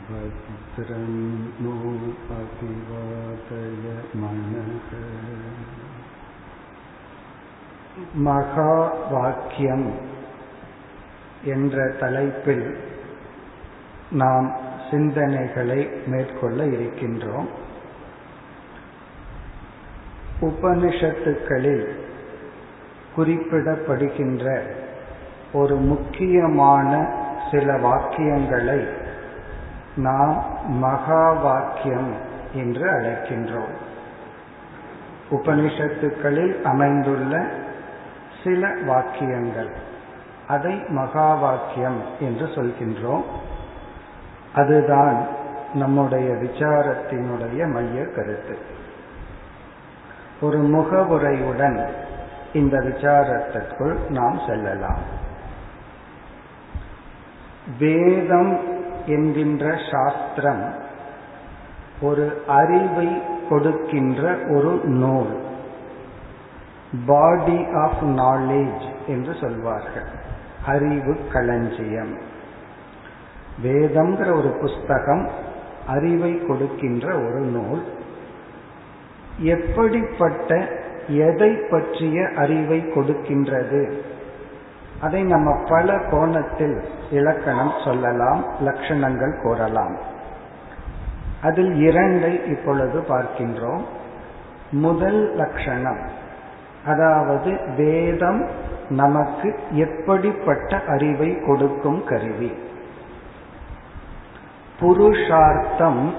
भद्रं नो अभिवादय मनः மகா வாக்கியம் என்ற தலைப்பில் நாம் சிந்தனைகளை மேற்கொள்ள இருக்கின்றோம் உபனிஷத்துக்களில் குறிப்பிடப்படுகின்ற ஒரு முக்கியமான சில வாக்கியங்களை நாம் மகா வாக்கியம் என்று அழைக்கின்றோம். உபனிஷத்துக்களில் அமைந்துள்ள சில வாக்கியங்கள். அதை மகா வாக்கியம் என்று சொல்கின்றோம். அதுதான் நம்முடைய விசாரத்தினுடைய மைய கருத்து. ஒரு முகவுரையுடன் இந்த விசாரத்திற்குள் நாம் செல்லலாம். வேதம் என்கின்ற சாஸ்திரம் ஒரு அறிவை கொடுக்கின்ற ஒரு நூல். பாடி ஆஃப் நாலேஜ் என்று சொல்வார்கள். அறிவு களஞ்சியம். வேதம்ங்கிற ஒரு புஸ்தகம் அறிவை கொடுக்கின்ற ஒரு நூல். எப்படிப்பட்ட எதை பற்றிய அறிவை கொடுக்கின்றது? அதை நம்ம பல கோணத்தில் இலக்கணம் சொல்லலாம் லட்சணங்கள் கூறலாம். அதில் இரண்டை இப்பொழுது பார்க்கின்றோம். முதல் லட்சணம் அதாவது வேதம் நமக்கு எப்படிப்பட்ட அறிவை கொடுக்கும் கருவி. புருஷார்த்தம்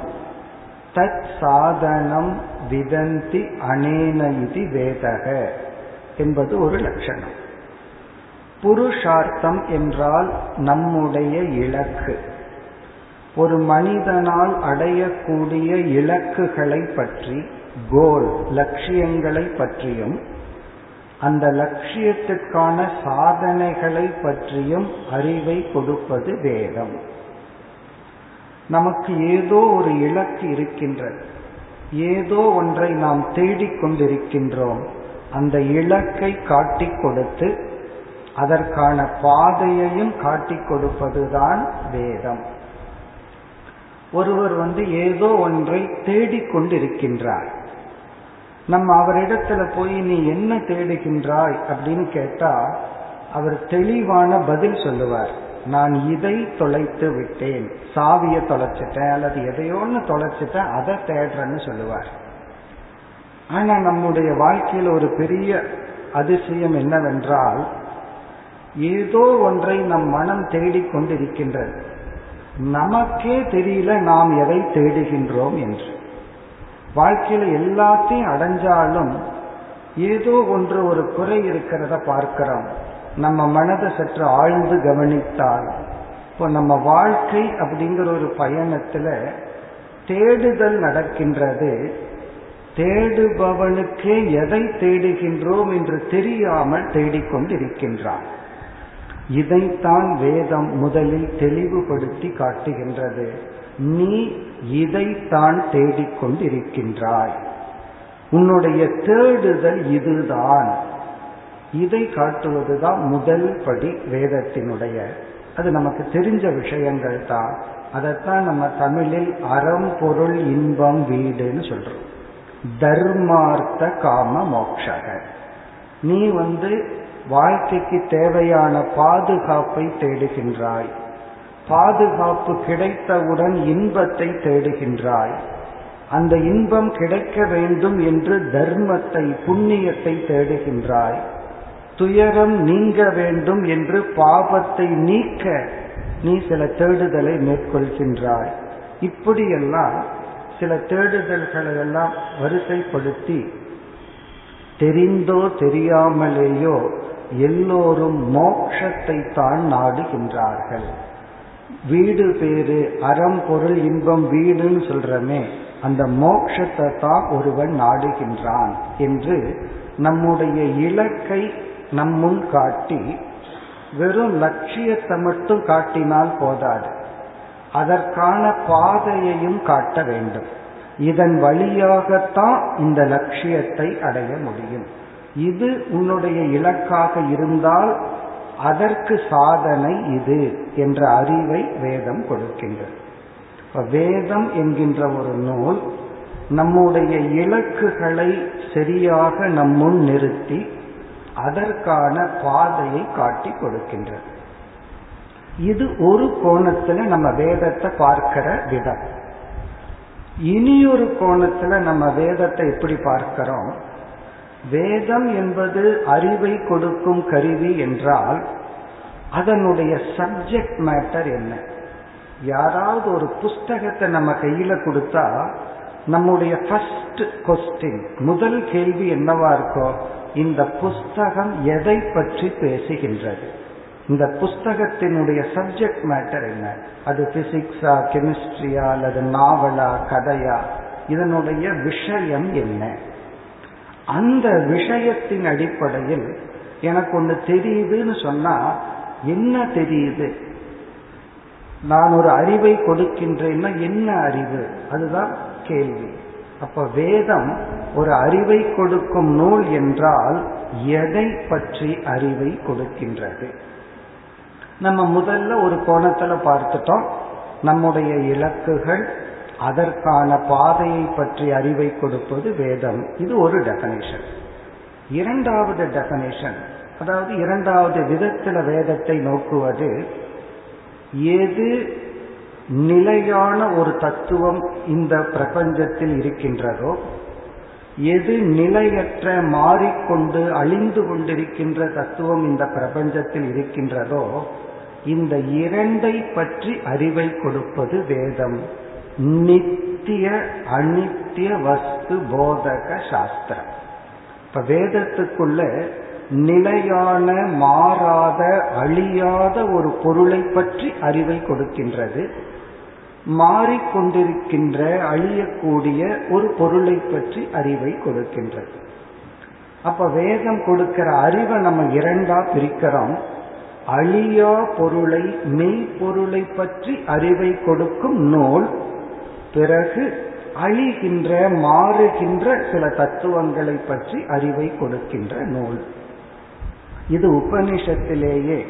தத் சாதனம் விதந்தி அனேன இது வேதக என்பது ஒரு லட்சணம். புருஷார்த்தம் என்றால் நம்முடைய இலக்கு. ஒரு மனிதனால் அடையக்கூடிய இலக்குகளை பற்றி கோல் லட்சியங்களை பற்றியும் அந்த லட்சியத்திற்கான சாதனைகளை பற்றியும் அறிவை கொடுப்பது வேதம். நமக்கு ஏதோ ஒரு இலக்கு இருக்கின்றது. ஏதோ ஒன்றை நாம் தேடிக்கொண்டிருக்கின்றோம். அந்த இலக்கை காட்டிக் கொடுத்து அதற்கான பாதையையும் காட்டிக் கொடுப்பதுதான் வேதம். ஒருவர் வந்து ஏதோ ஒன்றை தேடிக்கொண்டிருக்கின்றார் நம்ம அவரிடத்துல போய் நீ என்ன தேடுகின்றாய் அப்படின்னு கேட்டா அவர் தெளிவான பதில் சொல்லுவார். நான் இதை தொலைத்து விட்டேன். சாவிய தொலைச்சிட்டேன் அல்லது எதையோன்னு தொலைச்சிட்டேன் அதை தேடுறேன்னு சொல்லுவார். ஆனா நம்முடைய வாழ்க்கையில் ஒரு பெரிய அதிசயம் என்னவென்றால் ஏதோ ஒன்றை நம் மனம் தேடிக்கொண்டிருக்கின்றது நமக்கே தெரியல நாம் எதை தேடுகின்றோம் என்று. வாழ்க்கையில எல்லாத்தையும் அடைஞ்சாலும் ஏதோ ஒன்று ஒரு குறை இருக்கிறத பார்க்கிறோம். நம்ம மனதை சற்று ஆழ்ந்து கவனித்தால் இப்போ நம்ம வாழ்க்கை அப்படிங்கிற ஒரு பயணத்துல தேடுதல் நடக்கின்றது. தேடுபவனுக்கே எதை தேடுகின்றோம் என்று தெரியாமல் தேடிக்கொண்டிருக்கின்றான் இதைத்தான் வேதம் முதலில் தெளிவுபடுத்தி காட்டுகின்றது. நீ இதைத்தான் தேடிக்கொண்டிருக்கின்றாய். உன்னுடைய தேடுதல் இதுதான். இதை காட்டுவதுதான் முதல் படி வேதத்தினுடைய. அது நமக்கு தெரிஞ்ச விஷயங்கள் தான். அதைத்தான் நம்ம தமிழில் அறம் பொருள் இன்பம் வீடுன்னு சொல்றோம். தர்மார்த்த காம மோக்ஷக. நீ வந்து வாழ்க்கைக்கு தேவையான பாதுகாப்பை தேடுகின்றாய். பாதுகாப்பு கிடைத்தவுடன் இன்பத்தை தேடுகின்றாய். அந்த இன்பம் கிடைக்க வேண்டும் என்று தர்மத்தை புண்ணியத்தை தேடுகின்றாய். துயரம் நீங்க வேண்டும் என்று பாபத்தை நீக்க நீ சில தேடுதலை மேற்கொள்கின்றாய். இப்படியெல்லாம் சில தேடுதல்களை எல்லாம் வரிசைப்படுத்தி தெரிந்தோ தெரியாமலேயோ எல்லோரும் மோட்சத்தை தான் நாடுகின்றார்கள். வீடு பேரு அறம் பொருள் இன்பம் வீடுன்னு சொல்றமே அந்த மோட்சத்தை தான் ஒருவன் நாடுகின்றான் என்று நம்முடைய இலக்கை நம்முன் காட்டி வெறும் லட்சியத்தை மட்டும் காட்டினால் போதாது. அதற்கான பாதையையும் காட்ட வேண்டும். இதன் வழியாகத்தான் இந்த லட்சியத்தை அடைய முடியும். இது உன்னுடைய இலக்காக இருந்தால் அதற்கு சாதனை இது என்ற அறிவை வேதம் கொடுக்கின்றது. வேதம் என்கின்ற ஒரு நூல் நம்முடைய இலக்குகளை சரியாக நம் முன் நிறுத்தி அதற்கான பாதையை காட்டி கொடுக்கின்றது. இது ஒரு கோணத்துல நம்ம வேதத்தை பார்க்கிற விதம். இனியொரு கோணத்துல நம்ம வேதத்தை எப்படி பார்க்கிறோம்? வேதம் என்பது அறிவை கொடுக்கும் கருவி என்றால் அதனுடைய சப்ஜெக்ட் மேட்டர் என்ன? யாராவது ஒரு புஸ்தகத்தை நம்ம கையில கொடுத்தா நம்முடைய ஃபர்ஸ்ட் கொஸ்டின் முதல் கேள்வி என்னவா இருக்கோ இந்த புஸ்தகம் எதை பற்றி பேசுகின்றது? இந்த புஸ்தகத்தினுடைய சப்ஜெக்ட் மேட்டர் என்ன? அது பிசிக்ஸா கெமிஸ்ட்ரியா அல்லது நாவலா கதையா? இதனுடைய விஷயம் என்ன? அந்த விஷயத்தின் அடிப்படையில் எனக்கு ஒன்று தெரியுதுன்னு சொன்னா என்ன தெரியுது? நான் ஒரு அறிவை கொடுக்கின்றேன்னா என்ன அறிவு? அதுதான் கேள்வி. அப்ப வேதம் ஒரு அறிவை கொடுக்கும் நூல் என்றால் எதை பற்றி அறிவை கொடுக்கின்றது? நம்ம முதல்ல ஒரு கோணத்துல பார்த்துட்டோம். நம்முடைய இலக்குகள் அதற்கான பாதையை பற்றி அறிவை கொடுப்பது வேதம். இது ஒரு டெபனேஷன் இரண்டாவது டெபனேஷன் அதாவது இரண்டாவது விதத்தில் வேதத்தை நோக்குவது எது நிலையான ஒரு தத்துவம் இந்த பிரபஞ்சத்தில் இருக்கின்றதோ எது நிலையற்ற மாறிக்கொண்டு அழிந்து கொண்டிருக்கின்ற தத்துவம் இந்த பிரபஞ்சத்தில் இருக்கின்றதோ இந்த இரண்டை பற்றி அறிவை கொடுப்பது வேதம். நித்திய அனித்திய வஸ்து போதக சாஸ்திரம். இப்ப வேதத்துக்குள்ள நிலையான மாறாத அழியாத ஒரு பொருளை பற்றி அறிவை கொடுக்கின்றது. மாறிக்கொண்டிருக்கின்ற அழியக்கூடிய ஒரு பொருளை பற்றி அறிவை கொடுக்கின்றது. அப்ப வேதம் கொடுக்கிற அறிவை நம்ம இரண்டா பிரிக்கிறோம். அழியா பொருளை மெய்ப்பொருளை பற்றி அறிவை கொடுக்கும் நூல் பிறகு அழிகின்ற மாறுகின்ற சில தத்துவங்களை பற்றி அறிவை கொடுக்கின்ற நூல். இது உபனிஷத்திலேயே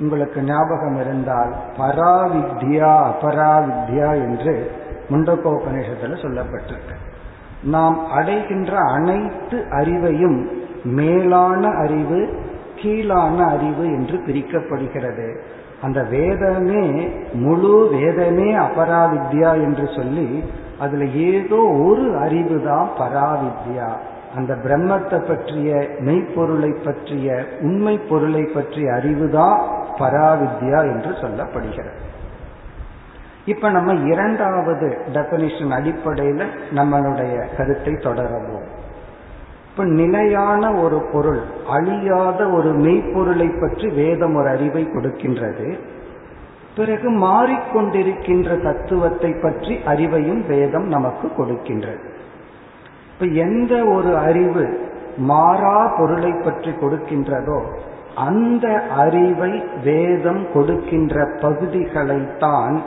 உங்களுக்கு ஞாபகம் இருந்தால் பராவித்யா அபராவித்யா என்று முண்டகோபனிஷத்தில் சொல்லப்பட்டிருக்கு. நாம் அடைகின்ற அனைத்து அறிவையும் மேலான அறிவு கீழான அறிவு என்று பிரிக்கப்படுகிறது. அந்த வேதமே முழு வேதமே அபராவித்யா என்று சொல்லி அதுல ஏதோ ஒரு அறிவு தான் பராவித்யா. அந்த பிரம்மத்தை பற்றிய மெய்ப்பொருளை பற்றிய உண்மை பொருளை பற்றிய அறிவு தான் பராவித்யா என்று சொல்லப்படுகிறது. இப்ப நம்ம இரண்டாவது டெபனிஷன் அடிப்படையில் நம்மளுடைய கருத்தை தொடரவும். இப்ப நிலையான ஒரு பொருள் அழியாத ஒரு மெய்ப்பொருளை பற்றி வேதம் ஒரு அறிவை கொடுக்கின்றது. பிறகு மாறிக்கொண்டிருக்கின்ற தத்துவத்தை பற்றி அறிவையும் வேதம் நமக்கு கொடுக்கின்றது. இப்ப எந்த ஒரு அறிவு மாறா பொருளை பற்றி கொடுக்கின்றதோ அந்த அறிவை வேதம் கொடுக்கின்ற பகுதிகளைத்தான்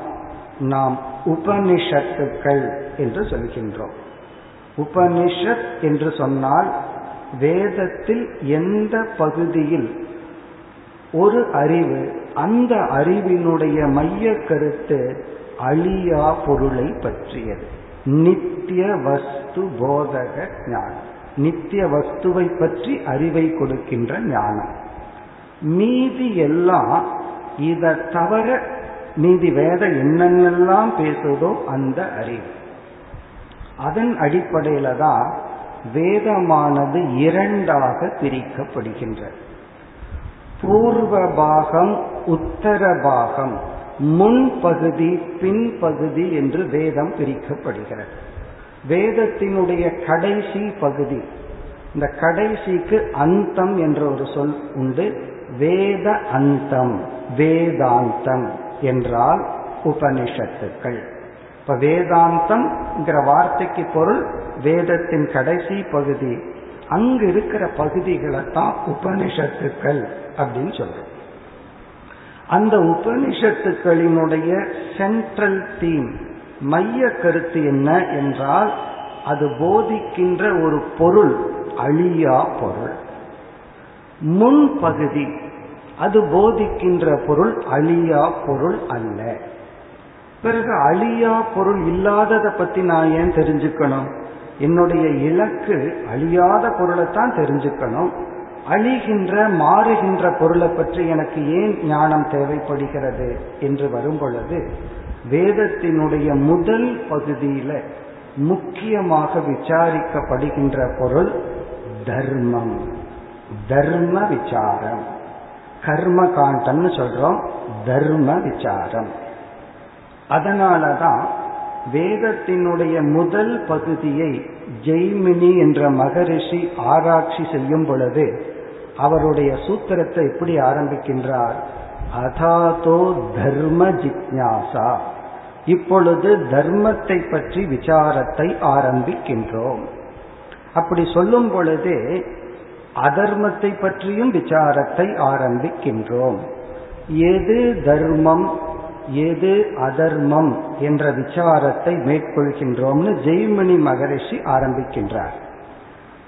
நாம் உபனிஷத்துக்கள் என்று சொல்கின்றோம். உபனிஷத் என்று சொன்னால் வேதத்தில் எந்த பகுதியில் ஒரு அறிவு அந்த அறிவினுடைய மைய கருத்து அழியா பொருளை பற்றியது. நித்திய வஸ்து போதக ஞானம். நித்திய வஸ்துவை பற்றி அறிவை கொடுக்கின்ற ஞானம். மீதி எல்லாம் இதை தவிர மீதி வேத என்னென்னலாம் பேசுதோ அந்த அறிவு. அதன் அடிப்படையில தான் வேதமானது இரண்டாக பிரிக்கப்படுகின்றது. பூர்வ பாகம் உத்தர பாகம் முன்பகுதி பின்பகுதி என்று வேதம் பிரிக்கப்படுகிறது. வேதத்தினுடைய கடைசி பகுதி இந்த கடைசிக்கு அந்தம் என்ற ஒரு சொல் உண்டு. வேத அந்தம் வேதாந்தம் என்றால் உபனிஷத்துக்கள். இப்ப வேதாந்தம்ங்கிற வார்த்தைக்கு பொருள் வேதத்தின் கடைசி பகுதி. அங்கு இருக்கிற பகுதிகளை தான் உபனிஷத்துக்கள் அப்படின்னு சொல்றோம். அந்த உபனிஷத்துக்களினுடைய சென்ட்ரல் தீம் மைய கருத்து என்ன என்றால் அது போதிக்கின்ற ஒரு பொருள் அழியா பொருள். முன்பகுதி அது போதிக்கின்ற பொருள் அழியா பொருள் அல்ல. பிறகு அழியா பொருள் இல்லாததை பத்தி நான் ஏன் தெரிஞ்சுக்கணும்? என்னுடைய இலக்கு அழியாத பொருளை தான் தெரிஞ்சுக்கணும். அழிகின்ற மாறுகின்ற பொருளை பற்றி எனக்கு ஏன் ஞானம் தேவைப்படுகிறது என்று வரும் பொழுது வேதத்தினுடைய முதல் பகுதியில முக்கியமாக விசாரிக்கப்படுகின்ற பொருள் தர்மம். தர்ம விசாரம். கர்ம காண்டம்னு சொல்றோம். தர்ம விசாரம். அதனாலதான் வேதத்தினுடைய முதல் பகுதியை ஜெய்மினி என்ற மகரிஷி ஆராய்ச்சி செய்யும் பொழுது அவருடைய சூத்திரத்தை எப்படி ஆரம்பிக்கின்றார்? அதாதோ தர்ம ஜிக்யாசா இப்பொழுது தர்மத்தை பற்றி விசாரத்தை ஆரம்பிக்கின்றோம். அப்படி சொல்லும் பொழுதே அதர்மத்தை பற்றியும் விசாரத்தை ஆரம்பிக்கின்றோம். எது தர்மம்? எது அதர்மம் என்ற விசாரத்தை மேற்கொள்கின்றோம்னு ஜெய்மணி மகரிஷி ஆரம்பிக்கின்றார்.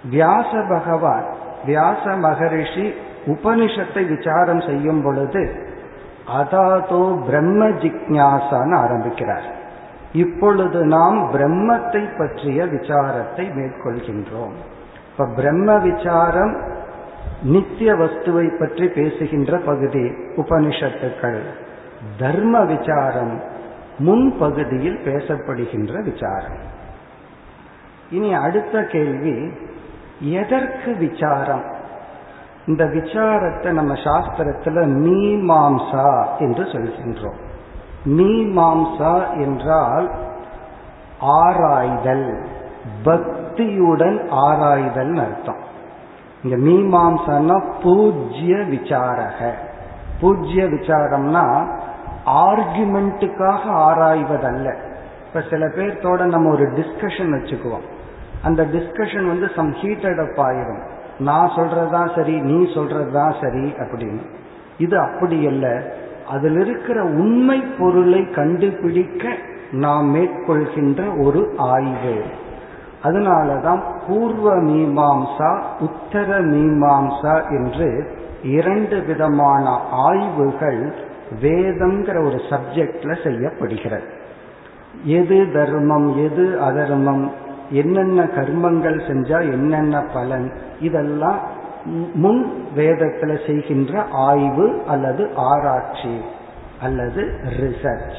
வியாச பகவான் வியாச மகரிஷி உபனிஷத்தை விசாரம் செய்யும் பொழுது அதாதோ பிரம்ம ஜிக்யாசான்னு ஆரம்பிக்கிறார். இப்பொழுது நாம் பிரம்மத்தை பற்றிய விசாரத்தை மேற்கொள்கின்றோம். இப்ப பிரம்ம விசாரம் நித்திய வஸ்துவை பற்றி பேசுகின்ற பகுதி உபனிஷத்துக்கள். தர்ம விசாரம் முன் பகுதியில் பேசப்படுகின்ற விசாரம். இனி அடுத்த கேள்வி எதற்கு விசாரம்? இந்த விசாரத்தை நம்ம சாஸ்திரத்துல மீமாம்சா என்று சொல்கின்றோம். மீமாம்சா என்றால் ஆராய்தல் பக்தியுடன் ஆராய்தல் அர்த்தம். இங்க மீமாம்சன்னா பூஜ்ய விசாரக. பூஜ்ய விசாரம்னா ஆர்குமெண்ட்டுக்காக ஆராய்வதல்ல. இப்ப சில பேர்த்தோட நம்ம ஒரு டிஸ்கஷன் வச்சுக்குவோம். அந்த டிஸ்கஷன் வந்து சம் ஹீட்டட் அப் ஆயிரும். நான் சொல்றதுதான் சரி நீ சொல்றதுதான் சரி அப்படின்னு. இது அப்படி அல்ல. அதில் இருக்கிற உண்மை பொருளை கண்டுபிடிக்க நாம் மேற்கொள்கின்ற ஒரு ஆய்வு. அதனாலதான் பூர்வ மீமாம்சா உத்தர மீமாம்சா என்று இரண்டு விதமான ஆய்வுகள் வேதம்ங்கிற ஒரு சப்ஜெக்ட்ல செய்யப்படுகிறது. எது தர்மம் எது அதர்மம் என்னென்ன கர்மங்கள் செஞ்சா என்னென்ன பலன் இதெல்லாம் முன் வேதத்துல செய்கின்ற ஆய்வு அல்லது ஆராய்ச்சி அல்லது ரிசர்ச்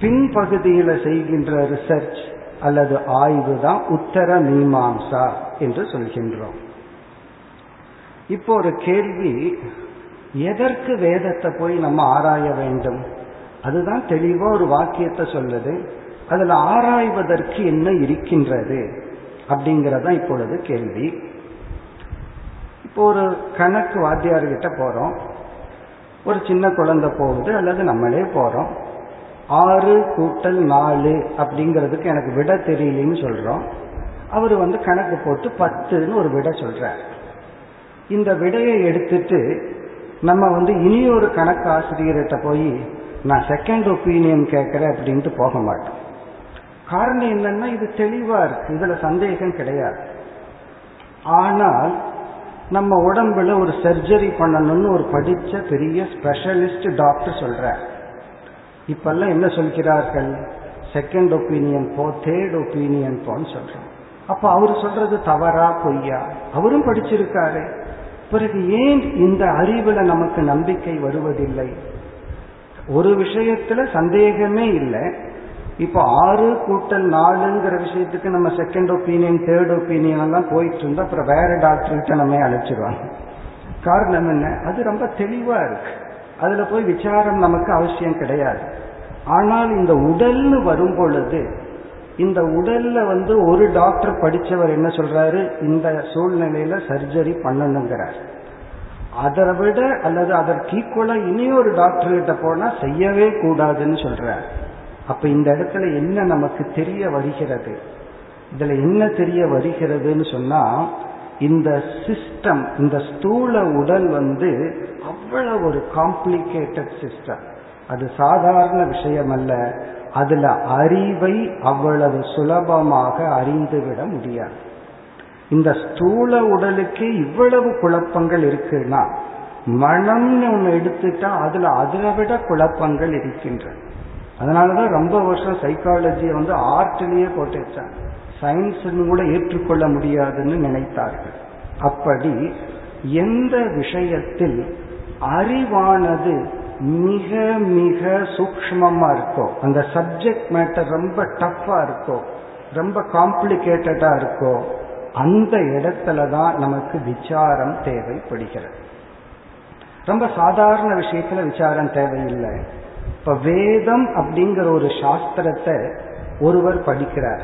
பின்பகுதியில செய்கின்ற ரிசர்ச் அல்லது ஆய்வு தான் உத்தர மீமாம்சா என்று சொல்கின்றோம். இப்போ ஒரு கேள்வி எதற்கு வேதத்தை போய் நம்ம ஆராய வேண்டும்? அதுதான் தெளிவா ஒரு வாக்கியத்தை சொல்லுது. அதுல ஆராய்வதற்கு என்ன இருக்கின்றது அப்படிங்கறதா இப்பொழுது கேள்வி. இப்போ ஒரு கணக்கு வாத்தியார்கிட்ட போறோம். ஒரு சின்ன குழந்தை போகுது அல்லது நம்மளே போறோம். ஆறு கூட்டல் நாலு அப்படிங்கிறதுக்கு எனக்கு விட தெரியலன்னு சொல்றோம். அவர் வந்து கணக்கு போட்டு பத்துன்னு ஒரு விட சொல்றார். இந்த விடையை எடுத்துட்டு நம்ம வந்து இனி ஒரு கணக்கு ஆசிரியர்கிட்ட போய் நான் செகண்ட் ஒப்பீனியன் கேட்கறேன் அப்படின்ட்டு போக மாட்டோம். காரணம் என்னன்னா இது தெளிவா இருக்கு. இதுல சந்தேகம் கிடையாது. ஆனால் நம்ம உடம்புல ஒரு சர்ஜரி பண்ணணும்னு ஒரு படிச்ச பெரிய ஸ்பெஷலிஸ்ட் டாக்டர் சொல்ற இப்பெல்லாம் என்ன சொல்கிறார்கள்? செகண்ட் ஒப்பீனியன் போ தேர்ட் ஒப்பீனியன் போன்னு சொல்றோம் அப்ப அவர் சொல்றது தவறா பொய்யா? அவரும் படிச்சிருக்காரு. பிறகு ஏன் இந்த அறிவுல நமக்கு நம்பிக்கை வருவதில்லை? ஒரு விஷயத்துல சந்தேகமே இல்லை. இப்போ ஆறு கூட்டல் நாலுங்கிற விஷயத்துக்கு நம்ம செகண்ட் ஒப்பீனியன் தேர்ட் ஒப்பீனியன் எல்லாம் போயிட்டு இருந்தா அப்புறம் வேற டாக்டர்கிட்ட நம்ம அழைச்சிருவாங்க. காரணம் என்ன? அது ரொம்ப தெளிவா இருக்கு. அதுல போய் விசாரம் நமக்கு அவசியம் கிடையாது. ஆனால் இந்த உடல்னு வரும் பொழுது இந்த உடல்ல வந்து ஒரு டாக்டர் படிச்சவர் என்ன சொல்றாரு? இந்த சூழ்நிலையில சர்ஜரி பண்ணணுங்கிறார். அதை விட அல்லது அதற்கு ஈக்குவலா இனியொரு டாக்டர் கிட்ட போனா செய்யவே கூடாதுன்னு சொல்றார். அப்ப இந்த இடத்துல என்ன நமக்கு தெரிய வருகிறது? இதுல என்ன தெரிய வருகிறதுன்னு சொன்னா இந்த சிஸ்டம் இந்த ஸ்தூல உடல் வந்து அவ்வளவு ஒரு காம்ப்ளிகேட்டட் சிஸ்டம் அது சாதாரண விஷயம் அல்ல அதுல அறிவை அவ்வளவு சுலபமாக அறிந்துவிட முடியாது. இந்த ஸ்தூல உடலுக்கு இவ்வளவு குழப்பங்கள் இருக்குன்னா மனம்னு ஒன்று எடுத்துட்டா அதுல அதை விட குழப்பங்கள் இருக்கின்றன. அதனாலதான் ரொம்ப வருஷம் சைக்காலஜியை வந்து ஆர்ட்லயே போட்டு வச்சாங்க சயின்ஸ்னு கூட ஏற்றுக்கொள்ள முடியாதுன்னு நினைத்தார்கள். அப்படி எந்த விஷயத்தில் அறிவானது மிக மிக சூக்மமா இருக்கோ. அந்த சப்ஜெக்ட் மேட்டர் ரொம்ப டஃப்பா இருக்கோ. ரொம்ப காம்ப்ளிகேட்டடா இருக்கோ. அந்த இடத்துல தான் நமக்கு விசாரம் தேவைப்படுகிறது. ரொம்ப சாதாரண விஷயத்துல விசாரம் தேவையில்லை. இப்ப வேதம் அப்படிங்கிற ஒரு சாஸ்திரத்தை ஒருவர் படிக்கிறார்.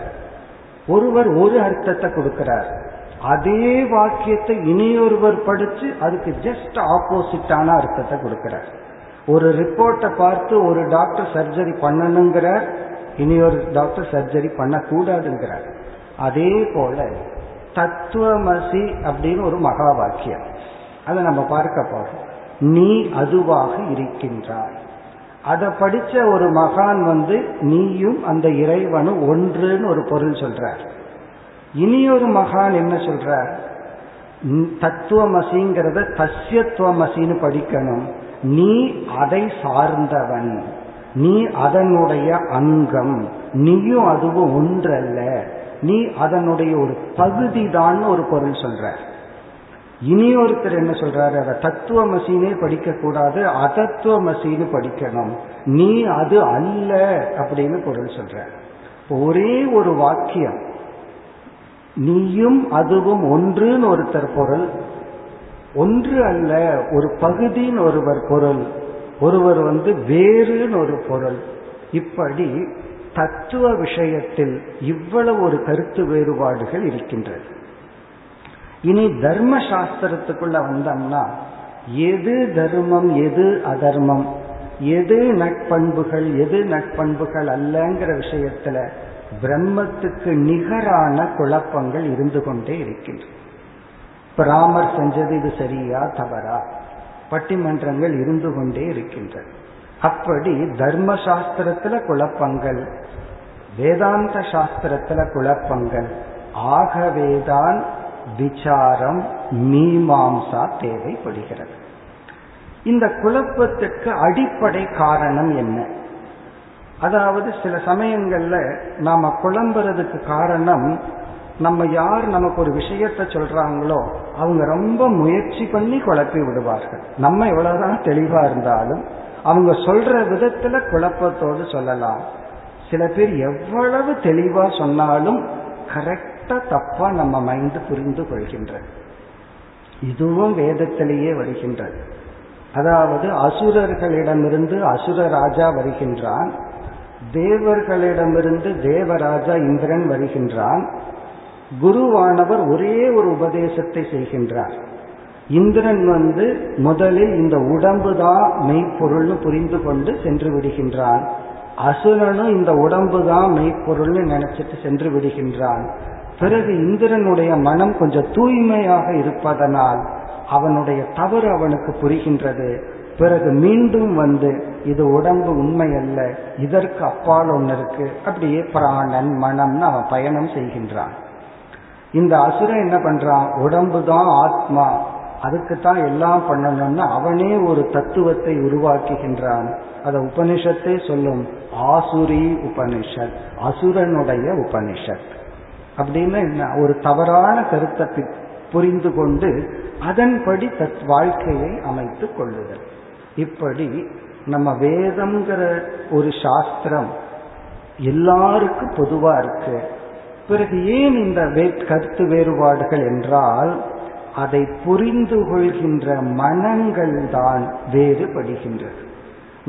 ஒருவர் ஒரு அர்த்தத்தை கொடுக்கிறார். அதே வாக்கியத்தை இனியொருவர் படிச்சு அதுக்கு ஜஸ்ட் ஆப்போசிட்டான அர்த்தத்தை கொடுக்கிறார். ஒரு ரிப்போர்ட்டை பார்த்து ஒரு டாக்டர் சர்ஜரி பண்ணணுங்கிறார் ஒரு டாக்டர் சர்ஜரி பண்ணக்கூடாதுங்கிறார். அதே போல தத்துவமசி அப்படின்னு ஒரு மகா வாக்கியம். அதை நம்ம பார்க்க போறோம். நீ அதுவாக இருக்கின்றாய். அதை படிச்ச ஒரு மகான் வந்து நீயும் அந்த இறைவனும் ஒன்றுன்னு ஒரு பொருள் சொல்றார். இனியொரு மகான் என்ன சொல்றார்? தத்துவமசிங்கிறத தஸ்யத்துவமசின்னு படிக்கணும். நீ அதை சார்ந்தவன். நீ அதனுடைய அங்கம். நீயும் அதுவும் ஒன்றல்ல. நீ அதனுடைய ஒரு பகுதி தான் ஒரு பொருள் சொல்ற இனி ஒருத்தர் என்ன சொல்றாரு? அதை தத்துவமசினே படிக்க கூடாது அதத்துவமசின்னு படிக்கணும். நீ அது அல்ல அப்படின்னு பொருள் சொல்ற ஒரே ஒரு வாக்கியம். நீயும் அதுவும் ஒன்றுன்னு ஒருத்தர் பொருள் ஒன்று அல்ல ஒரு பகுதின்னு ஒருவர் பொருள் ஒருவர் வந்து வேறுன்னு ஒரு பொருள். இப்படி தத்துவ விஷயத்தில் இவ்வளவு ஒரு கருத்து வேறுபாடுகள் இருக்கின்றது. இனி தர்ம சாஸ்திரத்துக்குள்ள வந்தோம்னா எது தர்மம் எது அதர்மம் எது நட்பண்புகள் எது நட்பண்புகள் அல்லங்கிற விஷயத்துல பிரம்மத்துக்கு நிகரான குழப்பங்கள் இருந்து கொண்டே இருக்கின்றன. பிராமர் செஞ்சது இது சரியா? தவறா? பட்டிமன்றங்கள் இருந்து கொண்டே இருக்கின்றன. அப்படி தர்ம சாஸ்திரத்துல குழப்பங்கள் வேதாந்த சாஸ்திரத்துல குழப்பங்கள். ஆகவேதான் விசாரம் மீமாம்சா தேவைப்படுகிறது. இந்த குழப்பத்துக்கு அடிப்படை காரணம் என்ன? அதாவது சில சமயங்கள்ல நாம குழம்புறதுக்கு காரணம் நம்ம யார் நமக்கு ஒரு விஷயத்த சொல்றாங்களோ அவங்க ரொம்ப முயற்சி பண்ணி குழப்பி விடுவார்கள். நம்ம எவ்வளவுதான் தெளிவா இருந்தாலும் அவங்க சொல்ற விதத்துல குழப்பத்தோடு சொல்லலாம். சில பேர் எவ்வளவு தெளிவா சொன்னாலும் கரெக்டா தப்பா நம்ம மைண்ட் புரிந்து கொள்கின்றது இதுவும் வேதத்திலேயே வருகின்றது. அதாவது அசுரர்களிடமிருந்து அசுர ராஜா வருகின்றான் தேவர்களிடமிருந்து தேவராஜா இந்திரன் வருகின்றான் குருவானவர் ஒரே ஒரு உபதேசத்தை செய்கின்றார். இந்திரன் வந்து முதலில் இந்த உடம்பு தான் மெய்ப்பொருள்னு புரிந்து கொண்டு சென்று விடுகின்றான். அசுரனும் இந்த உடம்பு தான் மெய்ப்பொருள்னு நினைச்சிட்டு சென்று விடுகின்றான். பிறகு இந்திரனுடைய மனம் கொஞ்சம் தூய்மையாக இருப்பதனால் அவனுடைய தவறு அவனுக்கு புரிகின்றது. பிறகு மீண்டும் வந்து இது உடம்பு உண்மை அல்ல இதற்கு அப்பால் ஒன்று இருக்கு அப்படியே பிராணன் மனம்னு அவன் பயணம் செய்கின்றான். இந்த அசுரன் என்ன பண்றான் உடம்பு தான் ஆத்மா. அதுக்கு தான் எல்லாம் பண்ணணும்னு அவனே ஒரு தத்துவத்தை உருவாக்குகின்றான். அத உபனிஷத்தை சொல்லும். ஆசுரி உபனிஷத். அசுரனுடைய உபனிஷத். அப்படின்னு என்ன? ஒரு தவறான கருத்தை புரிந்து கொண்டு அதன்படி தத் வாழ்க்கையை அமைத்துக் கொள்ளுதல். இப்படி நம்ம வேதம்ங்கிற ஒரு சாஸ்திரம் எல்லாருக்கும் பொதுவா இருக்கு. பிறகு ஏன் இந்த வே கருத்து வேறுபாடுகள் என்றால் அதை புரிந்து கொள்கின்ற மனங்கள் தான் வேறுபடுகின்றது.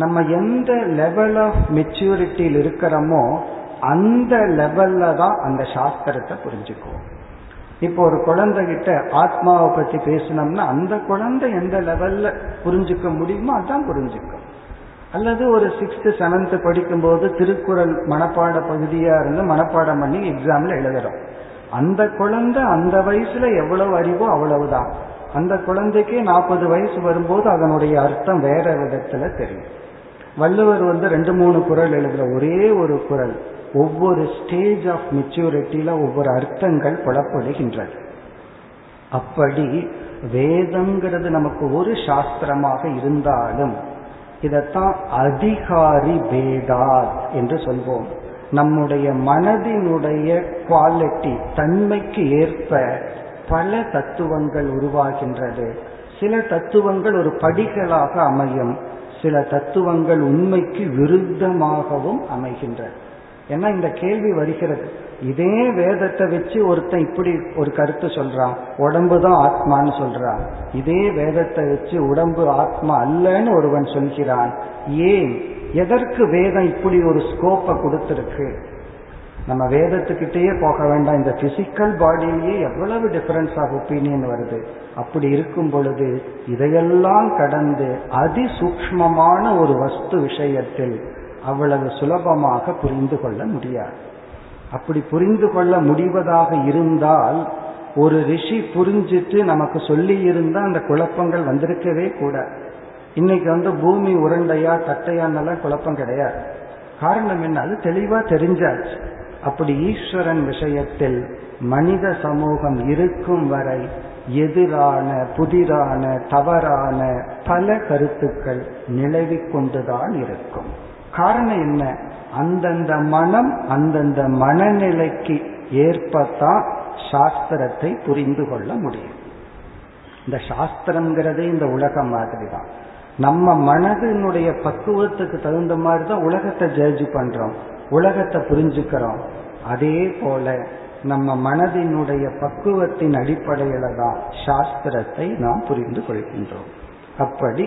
நம்ம எந்த லெவல் ஆஃப் மெச்சூரிட்டியில் இருக்கிறோமோ அந்த லெவல்ல தான் அந்த சாஸ்திரத்தை புரிஞ்சுக்குவோம். இப்போ ஒரு குழந்தைகிட்ட ஆத்மாவை பத்தி பேசினோம்னா அந்த குழந்தை எந்த லெவல்ல புரிஞ்சுக்க முடியுமோ அதான் புரிஞ்சுக்கும். அல்லது ஒரு சிக்ஸ்த் செவன்த் படிக்கும்போது திருக்குறள் மனப்பாட பகுதியா இருந்து மனப்பாடம் பண்ணி எக்ஸாம்ல எழுதுறோம். அந்த குழந்தை அந்த வயசுல எவ்வளவு அறிவோ அவ்வளவுதான். அந்த குழந்தைக்கே நாற்பது வயசு வரும்போது அதனுடைய அர்த்தம் வேற விதத்துல தெரியும். வள்ளுவர் வந்து ரெண்டு மூணு குரல் எழுதுற ஒரே ஒரு குரல் ஒவ்வொரு ஸ்டேஜ் ஆஃப் மெச்சூரிட்டியில ஒவ்வொரு அர்த்தங்கள் புலப்படுகின்றது. அப்படி வேதங்கிறது நமக்கு ஒரு சாஸ்திரமாக இருந்தாலும் இதத்தான் அதிகாரி பேதார் என்று சொல்வோம். நம்முடைய மனதினுடைய குவாலிட்டி தன்மைக்கு ஏற்ப பல தத்துவங்கள் உருவாகின்றது. சில தத்துவங்கள் ஒரு படிகளாக அமையும். சில தத்துவங்கள் உண்மைக்கு விருத்தமாகவும் அமைகின்றன. ஏன்னா இந்த கேள்வி வருகிறது. இதே வேதத்தை வச்சு ஒருத்தன் இப்படி ஒரு கருத்து சொல்றான். உடம்பு தான் ஆத்மான்னு சொல்றான். இதே வேதத்தை வச்சு உடம்பு ஆத்மா அல்லன்னு ஒருவன் சொல்கிறான். ஏன்? எதற்கு வேதம் இப்படி ஒரு ஸ்கோப்பை கொடுத்திருக்கு? நம்ம வேதத்துக்கிட்டேயே போக வேண்டாம். இந்த பிசிக்கல் பாடியிலேயே எவ்வளவு டிஃபரன்ஸ் ஆஃப் ஒப்பீனியன் வருது? அப்படி இருக்கும் பொழுது இதையெல்லாம் கடந்து அதிசூக்மமான ஒரு வஸ்து விஷயத்தில் அவ்வளவு சுலபமாக புரிந்து கொள்ள முடியாது. அப்படி புரிந்து கொள்ள முடிவதாக இருந்தால் ஒரு ரிஷி புரிஞ்சிட்டு நமக்கு சொல்லி இருந்தா அந்த குழப்பங்கள் வந்திருக்கவே கூட. இன்னைக்கு வந்து பூமி உருண்டையா தட்டையான்னெல்லாம் குழப்பம் கிடையாது. காரணம் என்ன? அது தெளிவா தெரிஞ்சாச்சு. அப்படி ஈஸ்வரன் விஷயத்தில் மனித சமூகம் இருக்கும் வரை எதிரான புதிரான தவறான பல கருத்துக்கள் நிலவிக் கொண்டுதான் இருக்கும். காரணம் என்ன? அந்தந்த மனம் அந்தந்த மனநிலைக்கு ஏற்பத்தான் சாஸ்திரத்தை புரிந்து கொள்ள முடியும். இந்த சாஸ்திரம்ங்கிறது இந்த உலகம் மாதிரி தான் நம்ம மனதினுடைய பக்குவத்துக்கு தகுந்த மாதிரி தான் உலகத்தை ஜட்ஜ் பண்றோம் உலகத்தை புரிஞ்சுக்கிறோம். அதே போல நம்ம மனதினுடைய பக்குவத்தின் அடிப்படையில தான் சாஸ்திரத்தை நாம் புரிந்து கொள்கின்றோம். அப்படி